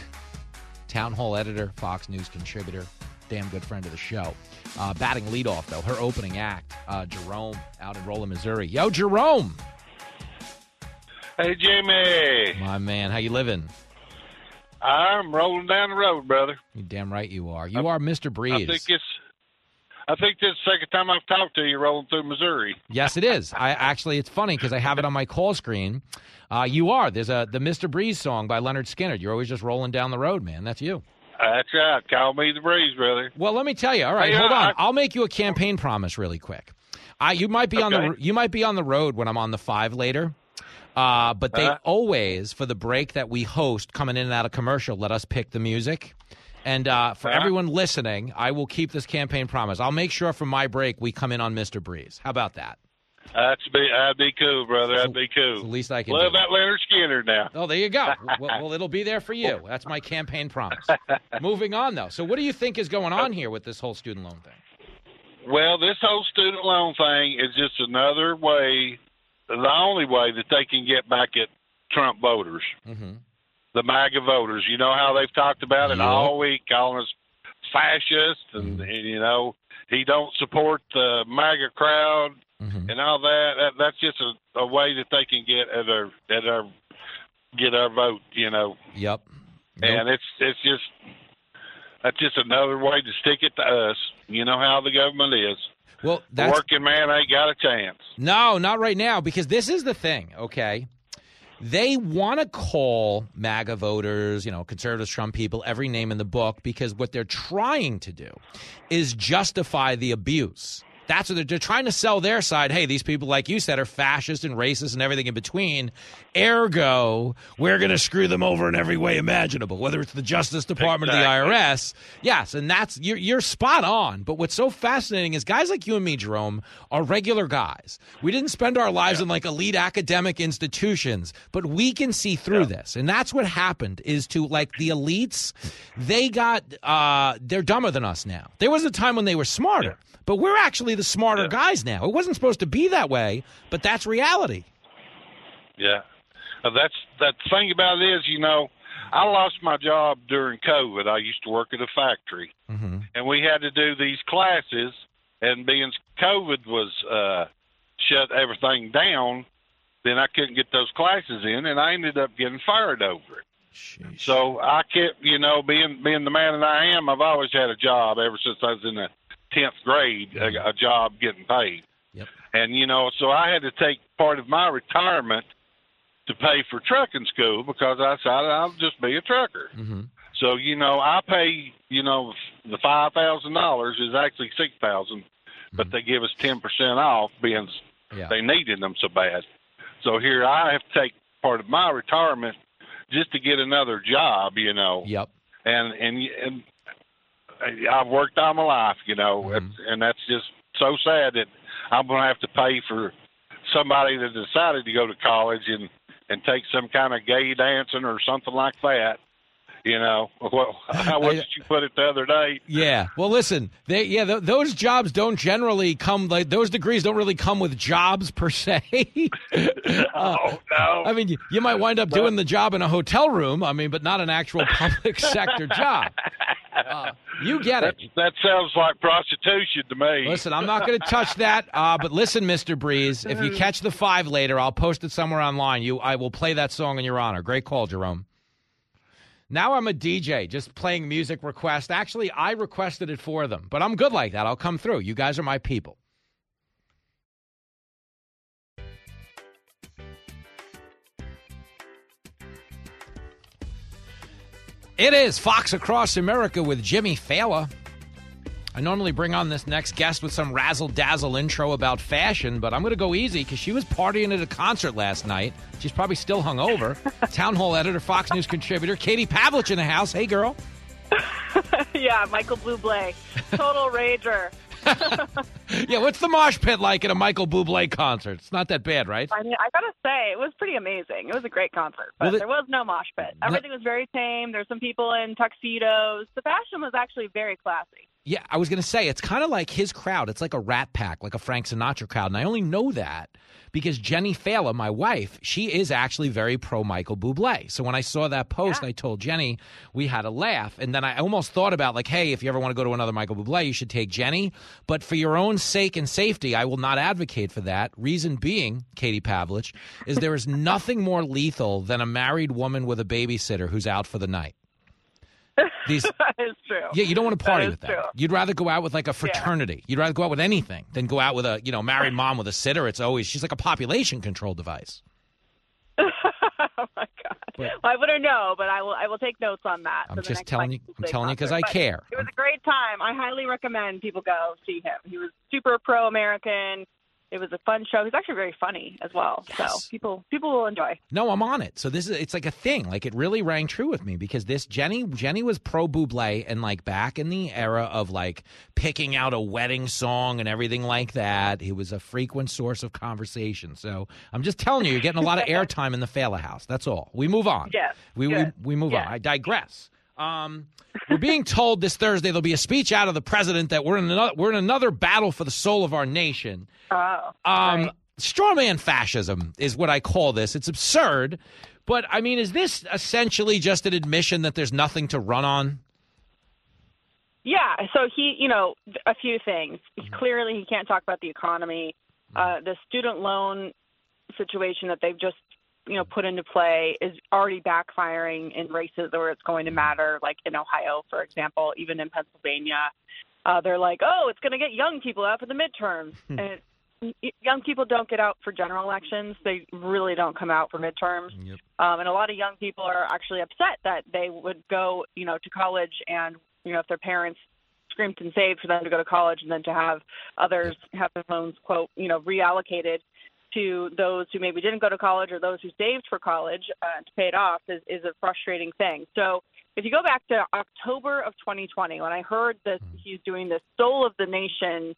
town hall editor, Fox News contributor, damn good friend of the show. Uh, batting leadoff, though, her opening act, uh, Jerome out in Rolla, Missouri. Yo, Jerome. Hey, Jimmy. My man, how you living? I'm rolling down the road, brother. You damn right you are. You are Mr. Breeze. I think it's. I think this is the second time I've talked to you rolling through Missouri. Yes, it is. I actually, it's funny because I have it on my call screen. Uh, you are. There's a the Mr. Breeze song by Lynyrd Skynyrd. You're always just rolling down the road, man. That's you. That's right. Call me the breeze, brother. Well, let me tell you. All right, Hey, hold uh, on. I- I'll make you a campaign promise really quick. I you might be on the you might be on the road when I'm on the five later. Uh, but they Uh-huh. always, for the break that we host, coming in and out of commercial, let us pick the music. And uh, for Uh-huh. everyone listening, I will keep this campaign promise. I'll make sure from my break we come in on Mr. Breeze. How about that? That's be that'd be cool, brother. That'd be cool. the least I can Love do. that Lynyrd Skynyrd now. Oh, there you go. well, well, it'll be there for you. That's my campaign promise. Moving on, though. So, what do you think is going on here with this whole student loan thing? Well, this whole student loan thing is just another way, the only way that they can get back at Trump voters, Mm-hmm. The MAGA voters. You know how they've talked about it all week, calling us fascists, and, mm-hmm. and you know he don't support the MAGA crowd mm-hmm. and all that. that that's just a, a way that they can get at our at our get our vote. You know, Yep. and it's it's just that's just another way to stick it to us. You know how the government is. Well, The working man ain't got a chance. No, not right now, because this is the thing, okay? They want to call MAGA voters, you know, conservatives, Trump people, every name in the book, because what they're trying to do is justify the abuse That's what they're, they're trying to sell their side. Hey, these people, like you said, are fascist and racist and everything in between. Ergo, we're going to screw them over in every way imaginable, whether it's the Justice Department Exactly. or the IRS. Yes, and that's you're, you're spot on. But what's so fascinating is guys like you and me, Jerome, are regular guys. We didn't spend our lives in like elite academic institutions, but we can see through this, and that's what happened. Is to like the elites, they got uh, they're dumber than us now. There was a time when they were smarter, but we're actually the smarter guys now. It wasn't supposed to be that way, but that's reality. Yeah, uh, that's that thing about it is, you know, I lost my job during COVID. I used to work at a factory, Mm-hmm. and we had to do these classes. And being COVID was uh, shut everything down, then I couldn't get those classes in, and I ended up getting fired over it. So I kept, you know, being being the man that I am, I've always had a job ever since I was in the tenth grade, a, a job getting paid. Yep. And you know, so I had to take part of my retirement to pay for trucking school because I decided I'll just be a trucker. Mm-hmm. So you know, I pay you know the five thousand dollars is actually six thousand, but they give us ten percent off being Yeah. they needed them so bad. So here I have to take part of my retirement just to get another job, you know. Yep. And and and I've worked all my life, you know, Mm-hmm. and that's just so sad that I'm going to have to pay for somebody that decided to go to college and and take some kind of gay dancing or something like that. You know, well, what did you put it the other day? Yeah. Well, listen. They, yeah, th- those jobs don't generally come like those degrees don't really come with jobs per se. oh no. I mean, you, you might wind up doing the job in a hotel room. I mean, but not an actual public sector job. Uh, you get it. That sounds like prostitution to me. Listen, I'm not going to touch that. Uh, but listen, Mr. Breeze, if you catch the five later, I'll post it somewhere online. You, I will play that song in your honor. Great call, Jerome. Now I'm a DJ, just playing music request. Actually, I requested it for them, but I'm good like that. I'll come through. You guys are my people. It is Fox Across America with Jimmy Failla. I normally bring on this next guest with some razzle dazzle intro about fashion, but I'm going to go easy because she was partying at a concert last night. She's probably still hungover. Townhall editor, Fox News contributor, Katie Pavlich in the house. Hey, girl. yeah, Michael Bublé, total rager. Yeah, what's the mosh pit like at a Michael Bublé concert? It's not that bad, right? I mean, I gotta say, it was pretty amazing. It was a great concert, but Well, there was no mosh pit. Everything was very tame. There's some people in tuxedos. The fashion was actually very classy. Yeah, I was going to say it's kind of like his crowd. It's like a Rat Pack, like a Frank Sinatra crowd, and I only know that because Jenny Failla, my wife, she is actually very pro Michael Bublé. So when I saw that post, I told Jenny we had a laugh, and then I almost thought about like, hey, if you ever want to go to another Michael Bublé, you should take Jenny. But for your own sake and safety, I will not advocate for that. Reason being, Katie Pavlich, is there is nothing more lethal than a married woman with a babysitter who's out for the night. These that is true. yeah, you don't want to party is with that. true. You'd rather go out with like a fraternity. You'd rather go out with anything than go out with a you know married mom with a sitter. It's always she's like a population control device. oh my god! Well, I wouldn't know, but I will. I will take notes on that. I'm just telling you. I'm telling you because. I care. It was a great time. I highly recommend people go see him. He was super pro-American. It was a fun show. He's actually very funny as well. So people people will enjoy. No, I'm on it. So this is it's like a thing. Like it really rang true with me because this Jenny Jenny was pro Bublé and like back in the era of like picking out a wedding song and everything like that. He was a frequent source of conversation. So I'm just telling you, you're getting a lot of airtime in the Failla house. That's all. We move on. Yes, We we, we move Yes. on. I digress. Um, we're being told this Thursday there'll be a speech out of the president that we're in another we're in another battle for the soul of our nation. Oh, Um, strawman fascism is what I call this. It's absurd, but I mean, is this essentially just an admission that there's nothing to run on? Yeah, so he, you know, a few things. Mm-hmm. Clearly, he can't talk about the economy. Uh, the student loan situation that they've just, you know, put into play is already backfiring in races where it's going to matter, like in Ohio, for example, even in Pennsylvania. Uh, they're like, oh, it's going to get young people out for the midterms. and it, young people don't get out for general elections. They really don't come out for midterms. Um, and a lot of young people are actually upset that they would go, you know, to college and, you know, if their parents screamed and saved for them to go to college, and then to have others have their loans quote you know reallocated to those who maybe didn't go to college or those who saved for college uh, to pay it off is, is a frustrating thing. So if you go back to October of 2020, when I heard that hmm. he's doing this Soul of the Nation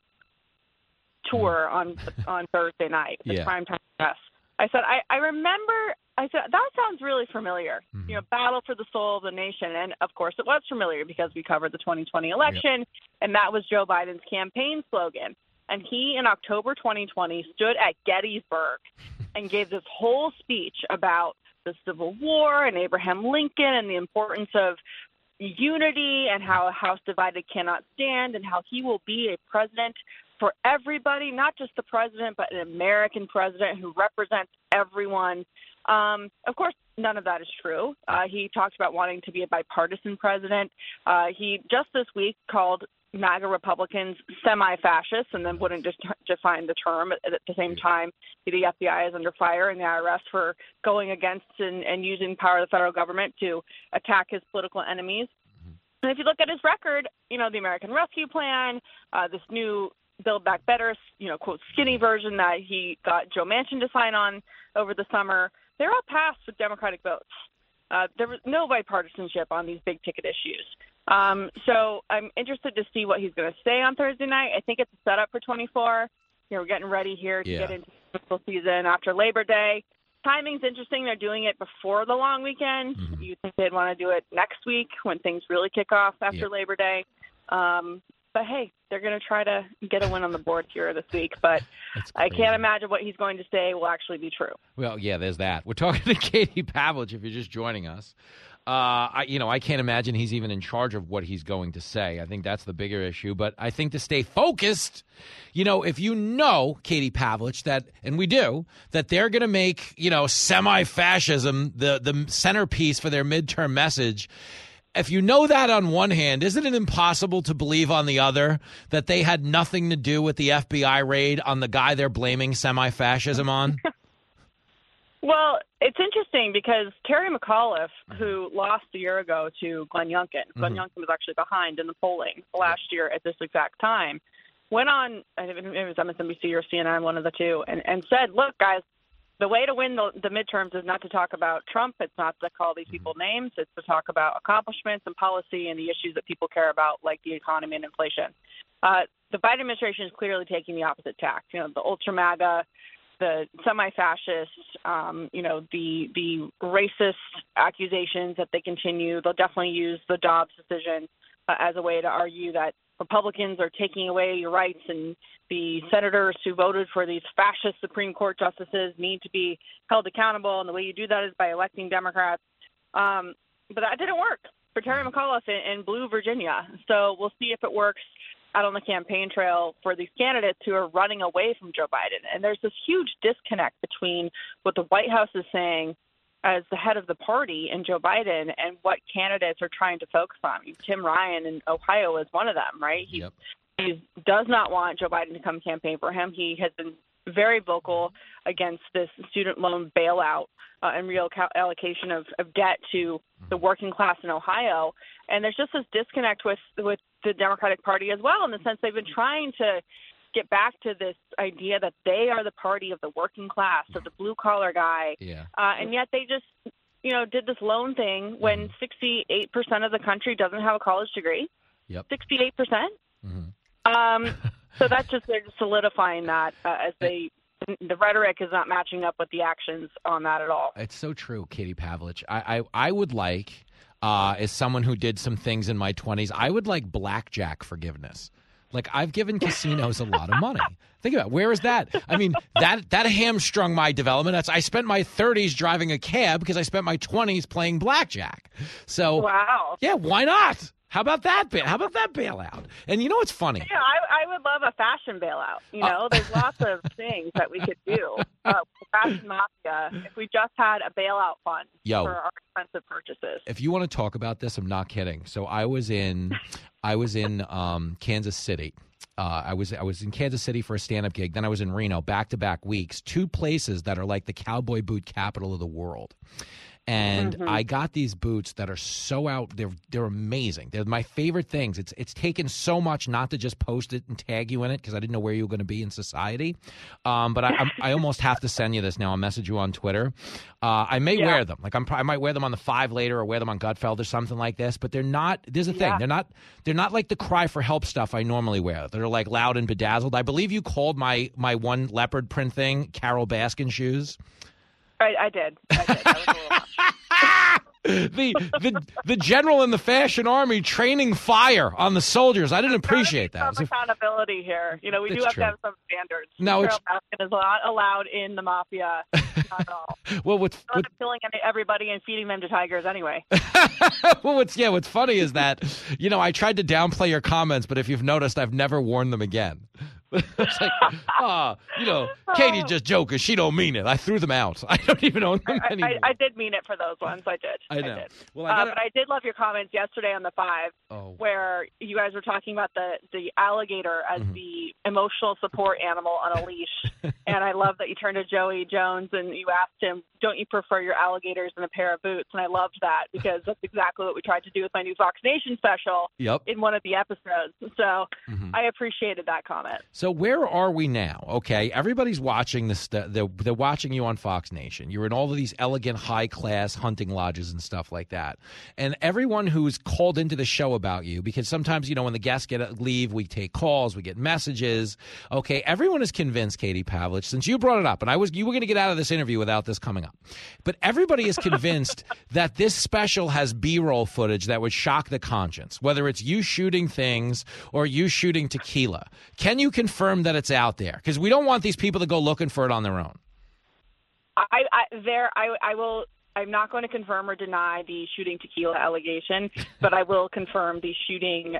tour hmm. on on Thursday night, the Yeah. primetime press, I said I, I remember. I said that sounds really familiar. Hmm. You know, Battle for the Soul of the Nation, and of course it was familiar because we covered the 2020 election, and that was Joe Biden's campaign slogan. And he, in October 2020, stood at Gettysburg and gave this whole speech about the Civil War and Abraham Lincoln and the importance of unity and how a house divided cannot stand and how he will be a president for everybody, not just the president, but an American president who represents everyone. Um, of course, none of that is true. Uh, he talked about wanting to be a bipartisan president. Uh, he just this week called MAGA Republicans semi-fascists, and then wouldn't just define the term. At, the same time, the FBI is under fire, and the IRS for going against and, and using power of the federal government to attack his political enemies. And if you look at his record, you know, the American Rescue Plan, uh, this new Build Back Better, you know, quote, skinny version that he got Joe Manchin to sign on over the summer, they're all passed with Democratic votes. Uh, there was no bipartisanship on these big ticket issues. Um, so I'm interested to see what he's going to say on Thursday night. I think it's a setup for 24. You know, we're getting ready here to Yeah. get into the football season after Labor Day. Timing's interesting. They're doing it before the long weekend. You think they'd want to do it next week when things really kick off after Yeah. Labor Day. Um, but hey, they're going to try to get a win on the board here this week. But I can't imagine what he's going to say will actually be true. Well, yeah, there's that. We're talking to Katie Pavlich. If you're just joining us, Uh, I, you know, I can't imagine he's even in charge of what he's going to say. I think that's the bigger issue. But I think to stay focused, you know, if you know Katie Pavlich that, and we do, that they're going to make you know semi-fascism the the centerpiece for their midterm message. If you know that on one hand, isn't it impossible to believe on the other that they had nothing to do with the FBI raid on the guy they're blaming semi-fascism on? Well, it's interesting because Terry McAuliffe, Mm-hmm. who lost a year ago to Glenn Youngkin, Glenn Mhm. Youngkin was actually behind in the polling last year at this exact time, went on, I think it was MSNBC or CNN, one of the two, and, and said, look, guys, the way to win the, the midterms is not to talk about Trump. It's not to call these people names. It's to talk about accomplishments and policy and the issues that people care about, like the economy and inflation. Uh, the Biden administration is clearly taking the opposite tack. You know, the ultra MAGA, the semi-fascist, um, you know, the the racist accusations that they continue. They'll definitely use the Dobbs decision uh, as a way to argue that Republicans are taking away your rights, and the senators who voted for these fascist Supreme Court justices need to be held accountable. And the way you do that is by electing Democrats. Um, but that didn't work for Terry McAuliffe in, in Blue Virginia. So we'll see if it works out on the campaign trail for these candidates who are running away from Joe Biden. And there's this huge disconnect between what the White House is saying as the head of the party and Joe Biden and what candidates are trying to focus on. Tim Ryan in Ohio is one of them, right? He, he does not want Joe Biden to come campaign for him. He has been very vocal against this student loan bailout uh, and real allocation of, of debt to the working class in Ohio. And there's just this disconnect with with the Democratic Party as well, in the sense they've been trying to get back to this idea that they are the party of the working class, of the blue collar guy, Yeah. uh, and yet they just you know did this loan thing when 68 percent of the country doesn't have a college degree. Yep. 68 percent. Um, so that's just they're just solidifying that uh, as they the rhetoric is not matching up with the actions on that at all. It's so true, Katie Pavlich. I, I, I would like, uh, as someone who did some things in my 20s, I would like blackjack forgiveness. Like I've given casinos a lot of money. Think about it. where is that? I mean that that hamstrung my development. That's I spent my 30s driving a cab because I spent my 20s playing blackjack. So wow, yeah, why not? How about that? ba- How about that bailout? And you know what's funny? Yeah, I, I would love a fashion bailout. You know, there's lots of things that we could do. Uh, fashion mafia. If we just had a bailout fund Yo. for our expensive purchases. if you want to talk about this, I'm not kidding. So I was in, I was in um, Kansas City. Uh, I was I was in Kansas City for a stand up gig. Then I was in Reno, back to back weeks. Two places that are like the cowboy boot capital of the world. And Mhm. I got these boots that are so out. They're they're amazing. They're my favorite things. It's it's taken so much not to just post it and tag you in it because I didn't know where you were going to be in society. Um, but I I'm, I almost have to send you this now. I'll message you on Twitter. Uh, I may Yeah. wear them. Like I'm I might wear them on the five later or wear them on Gutfeld or something like this. But they're not. There's a thing. Yeah. They're not. They're not like the cry for help stuff I normally wear. They're like loud and bedazzled. I believe you called my my one leopard print thing Carole Baskin shoes. I, I did. I did. That was a little the the the general in the fashion army training fire on the soldiers. I didn't appreciate that. Some accountability here. You know, we do have true. to have some standards. No, Carole it's- Baskin is not allowed in the mafia. Not at all. Well, what's Not what, killing everybody and feeding them to tigers anyway. well, what's yeah, what's funny is that you know I tried to downplay your comments, but if you've noticed, I've never worn them again. it's like, ah, you know, Katie's just joking. She don't mean it. I threw them out. I don't even own them I, anymore. I, I did mean it for those ones. I did. I know. did. Well, I uh, gotta- but I did love your comments yesterday on the five, Oh. where you guys were talking about the the alligator as Mm-hmm. the emotional support animal on a leash, and I love that you turned to Joey Jones and you asked him, "Don't you prefer your alligators in a pair of boots?" And I loved that because that's exactly what we tried to do with my new Fox Nation special Yep. in one of the episodes. So Mhm. I appreciated that comment. So where are we now? Okay, everybody's watching this. They're, they're watching you on Fox Nation. You're in all of these elegant, high class hunting lodges and stuff like that. And everyone who's called into the show about you, because sometimes you know when the guests get uh, leave, we take calls, we get messages. Okay, everyone is convinced, Katie Pavlich, since you brought it up, and I was you were going to get out of this interview without this coming up, but everybody is convinced that this special has B-roll footage that would shock the conscience, whether it's you shooting things or you shooting tequila. Can you confirm that it's out there? Because we don't want these people to go looking for it on their own. I, I there I I will I'm not going to confirm or deny the shooting tequila allegation, but I will confirm the shooting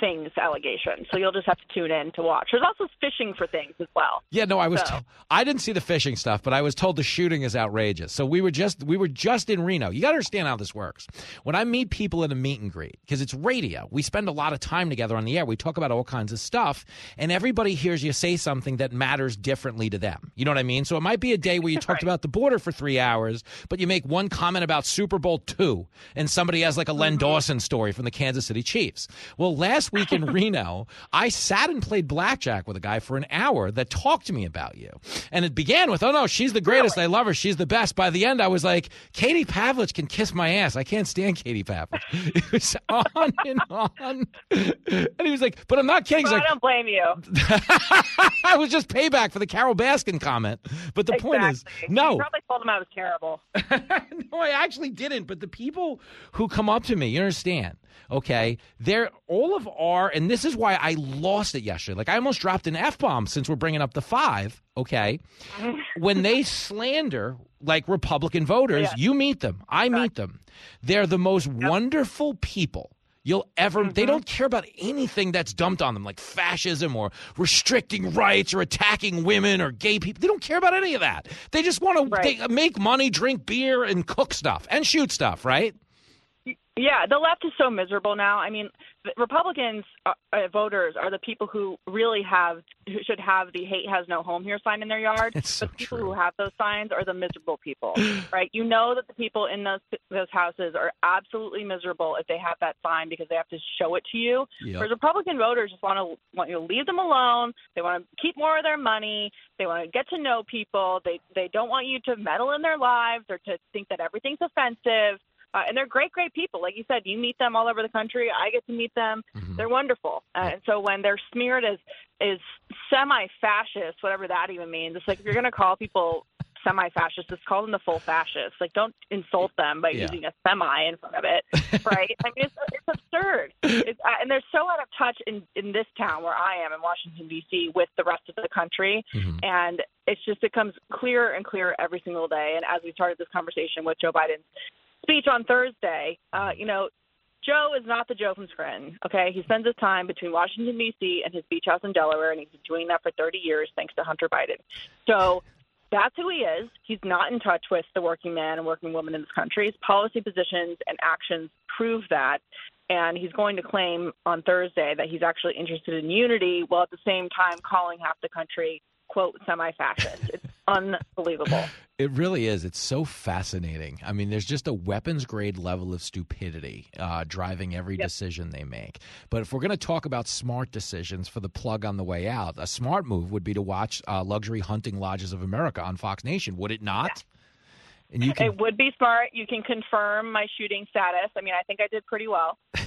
things allegation. So you'll just have to tune in to watch. There's also fishing for things as well. Yeah, no, I was. So- to- I didn't see the fishing stuff, but I was told the shooting is outrageous. So we were just we were just in Reno. You got to understand how this works. When I meet people at a meet and greet, because it's radio, we spend a lot of time together on the air. We talk about all kinds of stuff, and everybody hears you say something that matters differently to them. You know what I mean? So it might be a day where you talked about the border for three hours, but you make one comment about Super Bowl two, and somebody has like a mm-hmm. Len Dawson story from the Kansas City Chiefs. Well, last week in Reno, I sat and played blackjack with a guy for an hour that talked to me about you. And it began with, oh no, she's the greatest. I love her. She's the best. By the end, I was like, Katie Pavlich can kiss my ass. I can't stand Katie Pavlich. It was on and on. And he was like, but I'm not kidding. But like, I don't blame you. I was just payback for the Carole Baskin comment. But the point is, no. You probably told him I was terrible. no, I actually didn't. But the people who come up to me, you understand, okay? They're all of our, and this is why I lost it yesterday. Like I almost dropped an f bomb since we're bringing up the five. Okay, when they slander like Republican voters, Yeah. you meet them. I meet them. They're the most wonderful people. You'll ever, they mm-hmm. don't care about anything that's dumped on them, like fascism or restricting rights or attacking women or gay people. They don't care about any of that. They just want to make money, drink beer, and cook stuff and shoot stuff, right? Yeah, the left is so miserable now. I mean, the Republicans uh, uh, voters are the people who really have who should have the "hate has no home here" sign in their yard. It's so the people who have those signs are the miserable people, right? You know that the people in those those houses are absolutely miserable if they have that sign because they have to show it to you. Yep. Whereas Republican voters just want to want you to leave them alone. They want to keep more of their money. They want to get to know people. They they don't want you to meddle in their lives or to think that everything's offensive. Uh, and they're great, great people. Like you said, you meet them all over the country. I get to meet them. They're wonderful. Uh, and so when they're smeared as is semi-fascist, whatever that even means, it's like if you're going to call people semi-fascist, just call them the full fascist. Like don't insult them by Yeah. using a semi in front of it, right? I mean, it's, it's absurd. It's, uh, and they're so out of touch in in this town where I am in Washington D.C. with the rest of the country, and it's just becomes clearer and clearer every single day. And as we started this conversation with Joe Biden's speech on Thursday, uh, you know, Joe is not the Joe from Scranton. Okay, he spends his time between Washington D.C. and his beach house in Delaware, and he's been doing that for 30 years thanks to Hunter Biden. So that's who he is. He's not in touch with the working man and working woman in this country. His policy positions and actions prove that. And he's going to claim on Thursday that he's actually interested in unity while at the same time calling half the country, quote, semi fascist. It's unbelievable. It really is. It's so fascinating. I mean, there's just a weapons grade level of stupidity uh, driving every Yep. decision they make. But if we're going to talk about smart decisions for the plug on the way out, a smart move would be to watch uh, Luxury Hunting Lodges of America on Fox Nation, would it not? And you can, It would be smart. You can confirm my shooting status. I mean, I think I did pretty well.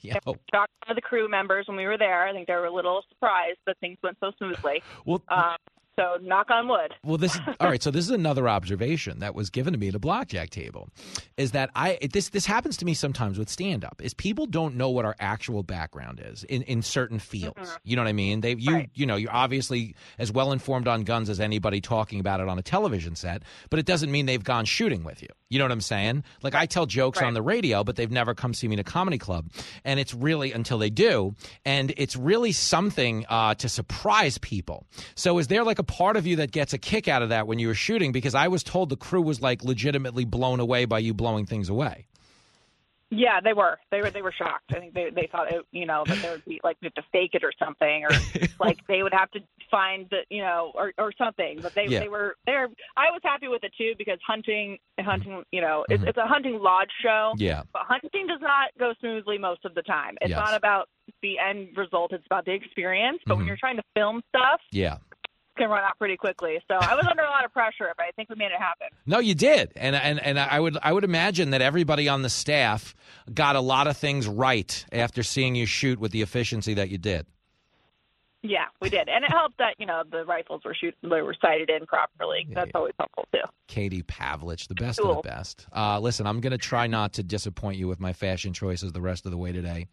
yeah. Shocked one of the crew members when we were there. I think they were a little surprised that things went so smoothly. Well, Um, so knock on wood. Well, this all right. So this is another observation that was given to me at a blackjack table, is that I this this happens to me sometimes with stand up. Is people don't know what our actual background is in, in certain fields. You know what I mean? They you you know you're obviously as well informed on guns as anybody talking about it on a television set, but it doesn't mean they've gone shooting with you. You know what I'm saying? Like I tell jokes on the radio, but they've never come see me in a comedy club, and it's really until they do, and it's really something uh, to surprise people. So is there like a part of you that gets a kick out of that when you were shooting? Because I was told the crew was like legitimately blown away by you blowing things away. Yeah, they were. They were. They were shocked. I think they they thought it, you know that there would be like we have to fake it or something, or like they would have to find the you know or or something. But they Yeah. they were there. I was happy with it too because hunting hunting you know it's, it's a hunting lodge show. Yeah. But hunting does not go smoothly most of the time. It's Yes. not about the end result. It's about the experience. But when Mhm. you're trying to film stuff, Yeah. Can run out pretty quickly. So I was under a lot of pressure, but I think we made it happen. No, you did, and and and I would I would imagine that everybody on the staff got a lot of things right after seeing you shoot with the efficiency that you did. Yeah, we did, and it helped that you know the rifles were shoot they were sighted in properly. That's always helpful too. Katie Pavlich, the best of the best. Uh, listen, I'm going to try not to disappoint you with my fashion choices the rest of the way today.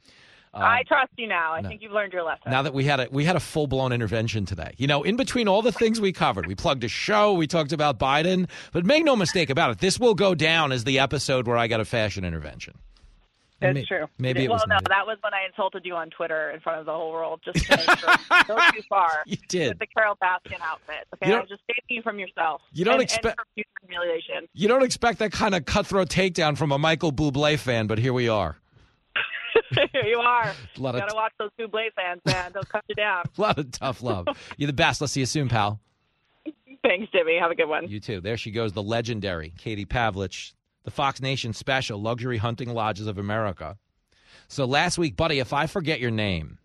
Um, I trust you now. I no. think you've learned your lesson. now that we had a we had a full blown intervention today, you know, in between all the things we covered, we plugged a show, we talked about Biden, but make no mistake about it, this will go down as the episode where I got a fashion intervention. May- true. Maybe it well, was no, that was when I insulted you on Twitter in front of the whole world, just to sure go too far. You did. with the Carole Baskin outfit. Okay, I was just saving you from yourself. You don't and, expect- and humiliation. You don't expect that kind of cutthroat takedown from a Michael Bublé fan, but here we are. you are. A You lot of- gotta watch those Bublé fans, man. They'll cut you down. A lot of tough love. You're the best. Let's see you soon, pal. Thanks, Jimmy. Have a good one. You too. There she goes, the legendary Katie Pavlich, the Fox Nation special, Luxury Hunting Lodges of America. So last week, buddy, if I forget your name,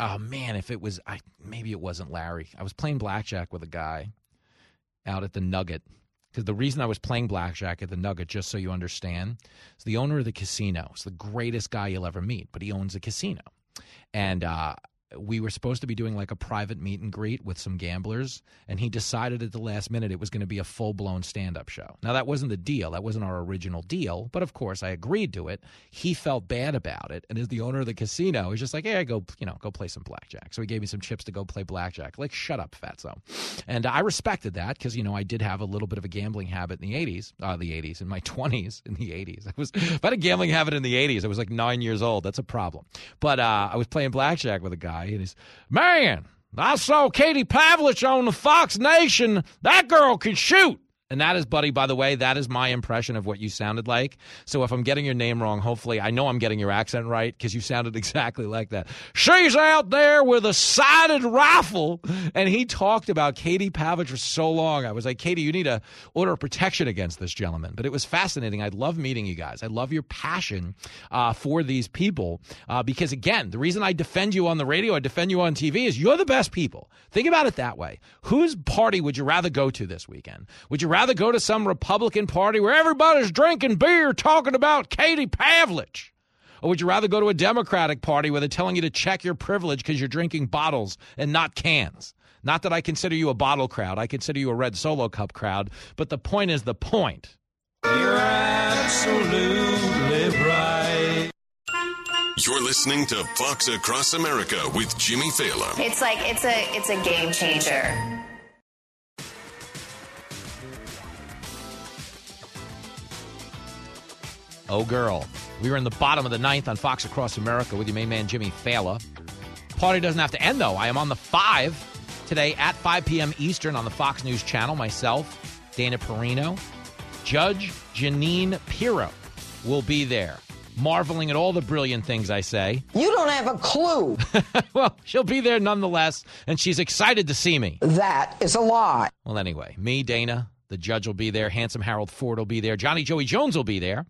oh man, if it was, I maybe it wasn't Larry. I was playing blackjack with a guy out at the Nugget. Because the reason I was playing blackjack at the Nugget, just so you understand, is the owner of the casino. It's the greatest guy you'll ever meet, but he owns a casino. And uh, we were supposed to be doing like a private meet and greet with some gamblers, and he decided at the last minute it was going to be a full blown stand up show. Now, that wasn't the deal. That wasn't our original deal, but of course, I agreed to it. He felt bad about it, and as the owner of the casino, he's just like, "Hey, go, you know, go play some blackjack." So he gave me some chips to go play blackjack. Like, shut up, fatso. And I respected that because you know I did have a little bit of a gambling habit in the '80s, uh, the '80s, in my 20s, in the '80s. I was if I had a gambling habit in the '80s, I was like nine years old. That's a problem. But uh, I was playing blackjack with a guy, and he's man. I saw Katie Pavlich on the Fox Nation. That girl can shoot. And that is, buddy, by the way, that is my impression of what you sounded like. So if I'm getting your name wrong, hopefully I know I'm getting your accent right because you sounded exactly like that. She's out there with a sighted rifle. And he talked about Katie Pavlich for so long. I was like, Katie, you need a order protection against this gentleman. But it was fascinating. I love meeting you guys. I love your passion uh, for these people uh, because, again, the reason I defend you on the radio, I defend you on TV is you're the best people. Think about it that way. Whose party would you rather go to this weekend? Would you rather go to some Republican party where everybody's drinking beer talking about Katie Pavlich? Or would you rather go to a Democratic party where they're telling you to check your privilege because you're drinking bottles and not cans? Not that I consider you a bottle crowd, I consider you a red solo cup crowd, but the point is the point. You're absolutely right. You're listening to Fox Across America with Jimmy Failla. It's like it's a it's a game changer. Oh, girl. We were in the bottom of the ninth on Fox Across America with your main man, Jimmy Failla. Party doesn't have to end, though. I am on the 5 today at 5 p.m. Eastern on the Fox News Channel. Myself, Dana Perino, Judge Jeanine Pirro will be there. marveling at all the brilliant things I say. You don't have a clue. well, she'll be there nonetheless, and she's excited to see me. That is a lie. Well, anyway, me, Dana, the judge will be there, handsome Harold Ford will be there, Johnny Joey Jones will be there.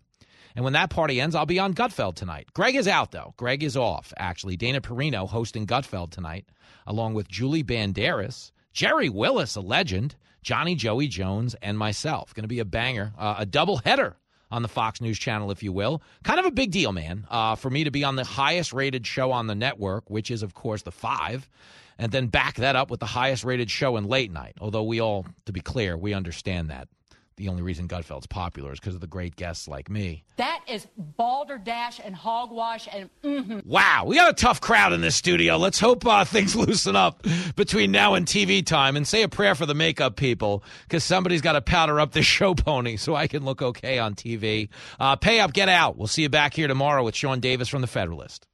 And when that party ends, I'll be on Gutfeld tonight. Greg is out, though. Greg is off, actually. Dana Perino hosting Gutfeld tonight, along with Julie Banderas, Gerri Willis, a legend, Johnny Joey Jones, and myself. Going to be a banger, uh, a double header on the Fox News channel, if you will. Kind of a big deal, man, uh, for me to be on the highest rated show on the network, which is, of course, The Five, and then back that up with the highest rated show in late night. Although we all, to be clear, we understand that. The only reason Gutfeld's popular is because of the great guests like me. That is balderdash and hogwash and mm-hmm. Wow, we got a tough crowd in this studio. Let's hope uh, things loosen up between now and TV time and say a prayer for the makeup people because somebody's got to powder up this show pony so I can look okay on TV. Uh, pay up, get out. We'll see you back here tomorrow with Sean Davis from The Federalist.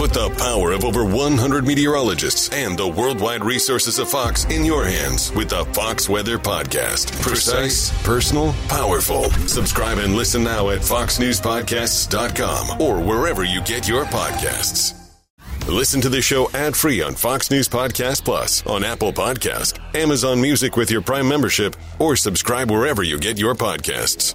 Put the power of over 100 meteorologists and the worldwide resources of Fox in your hands with the Fox Weather Podcast. Precise, personal, powerful. Subscribe and listen now at foxnewspodcasts.com or wherever you get your podcasts. Listen to the show ad-free on Fox News Podcast Plus, on Apple Podcast, Amazon Music with your Prime membership, or subscribe wherever you get your podcasts.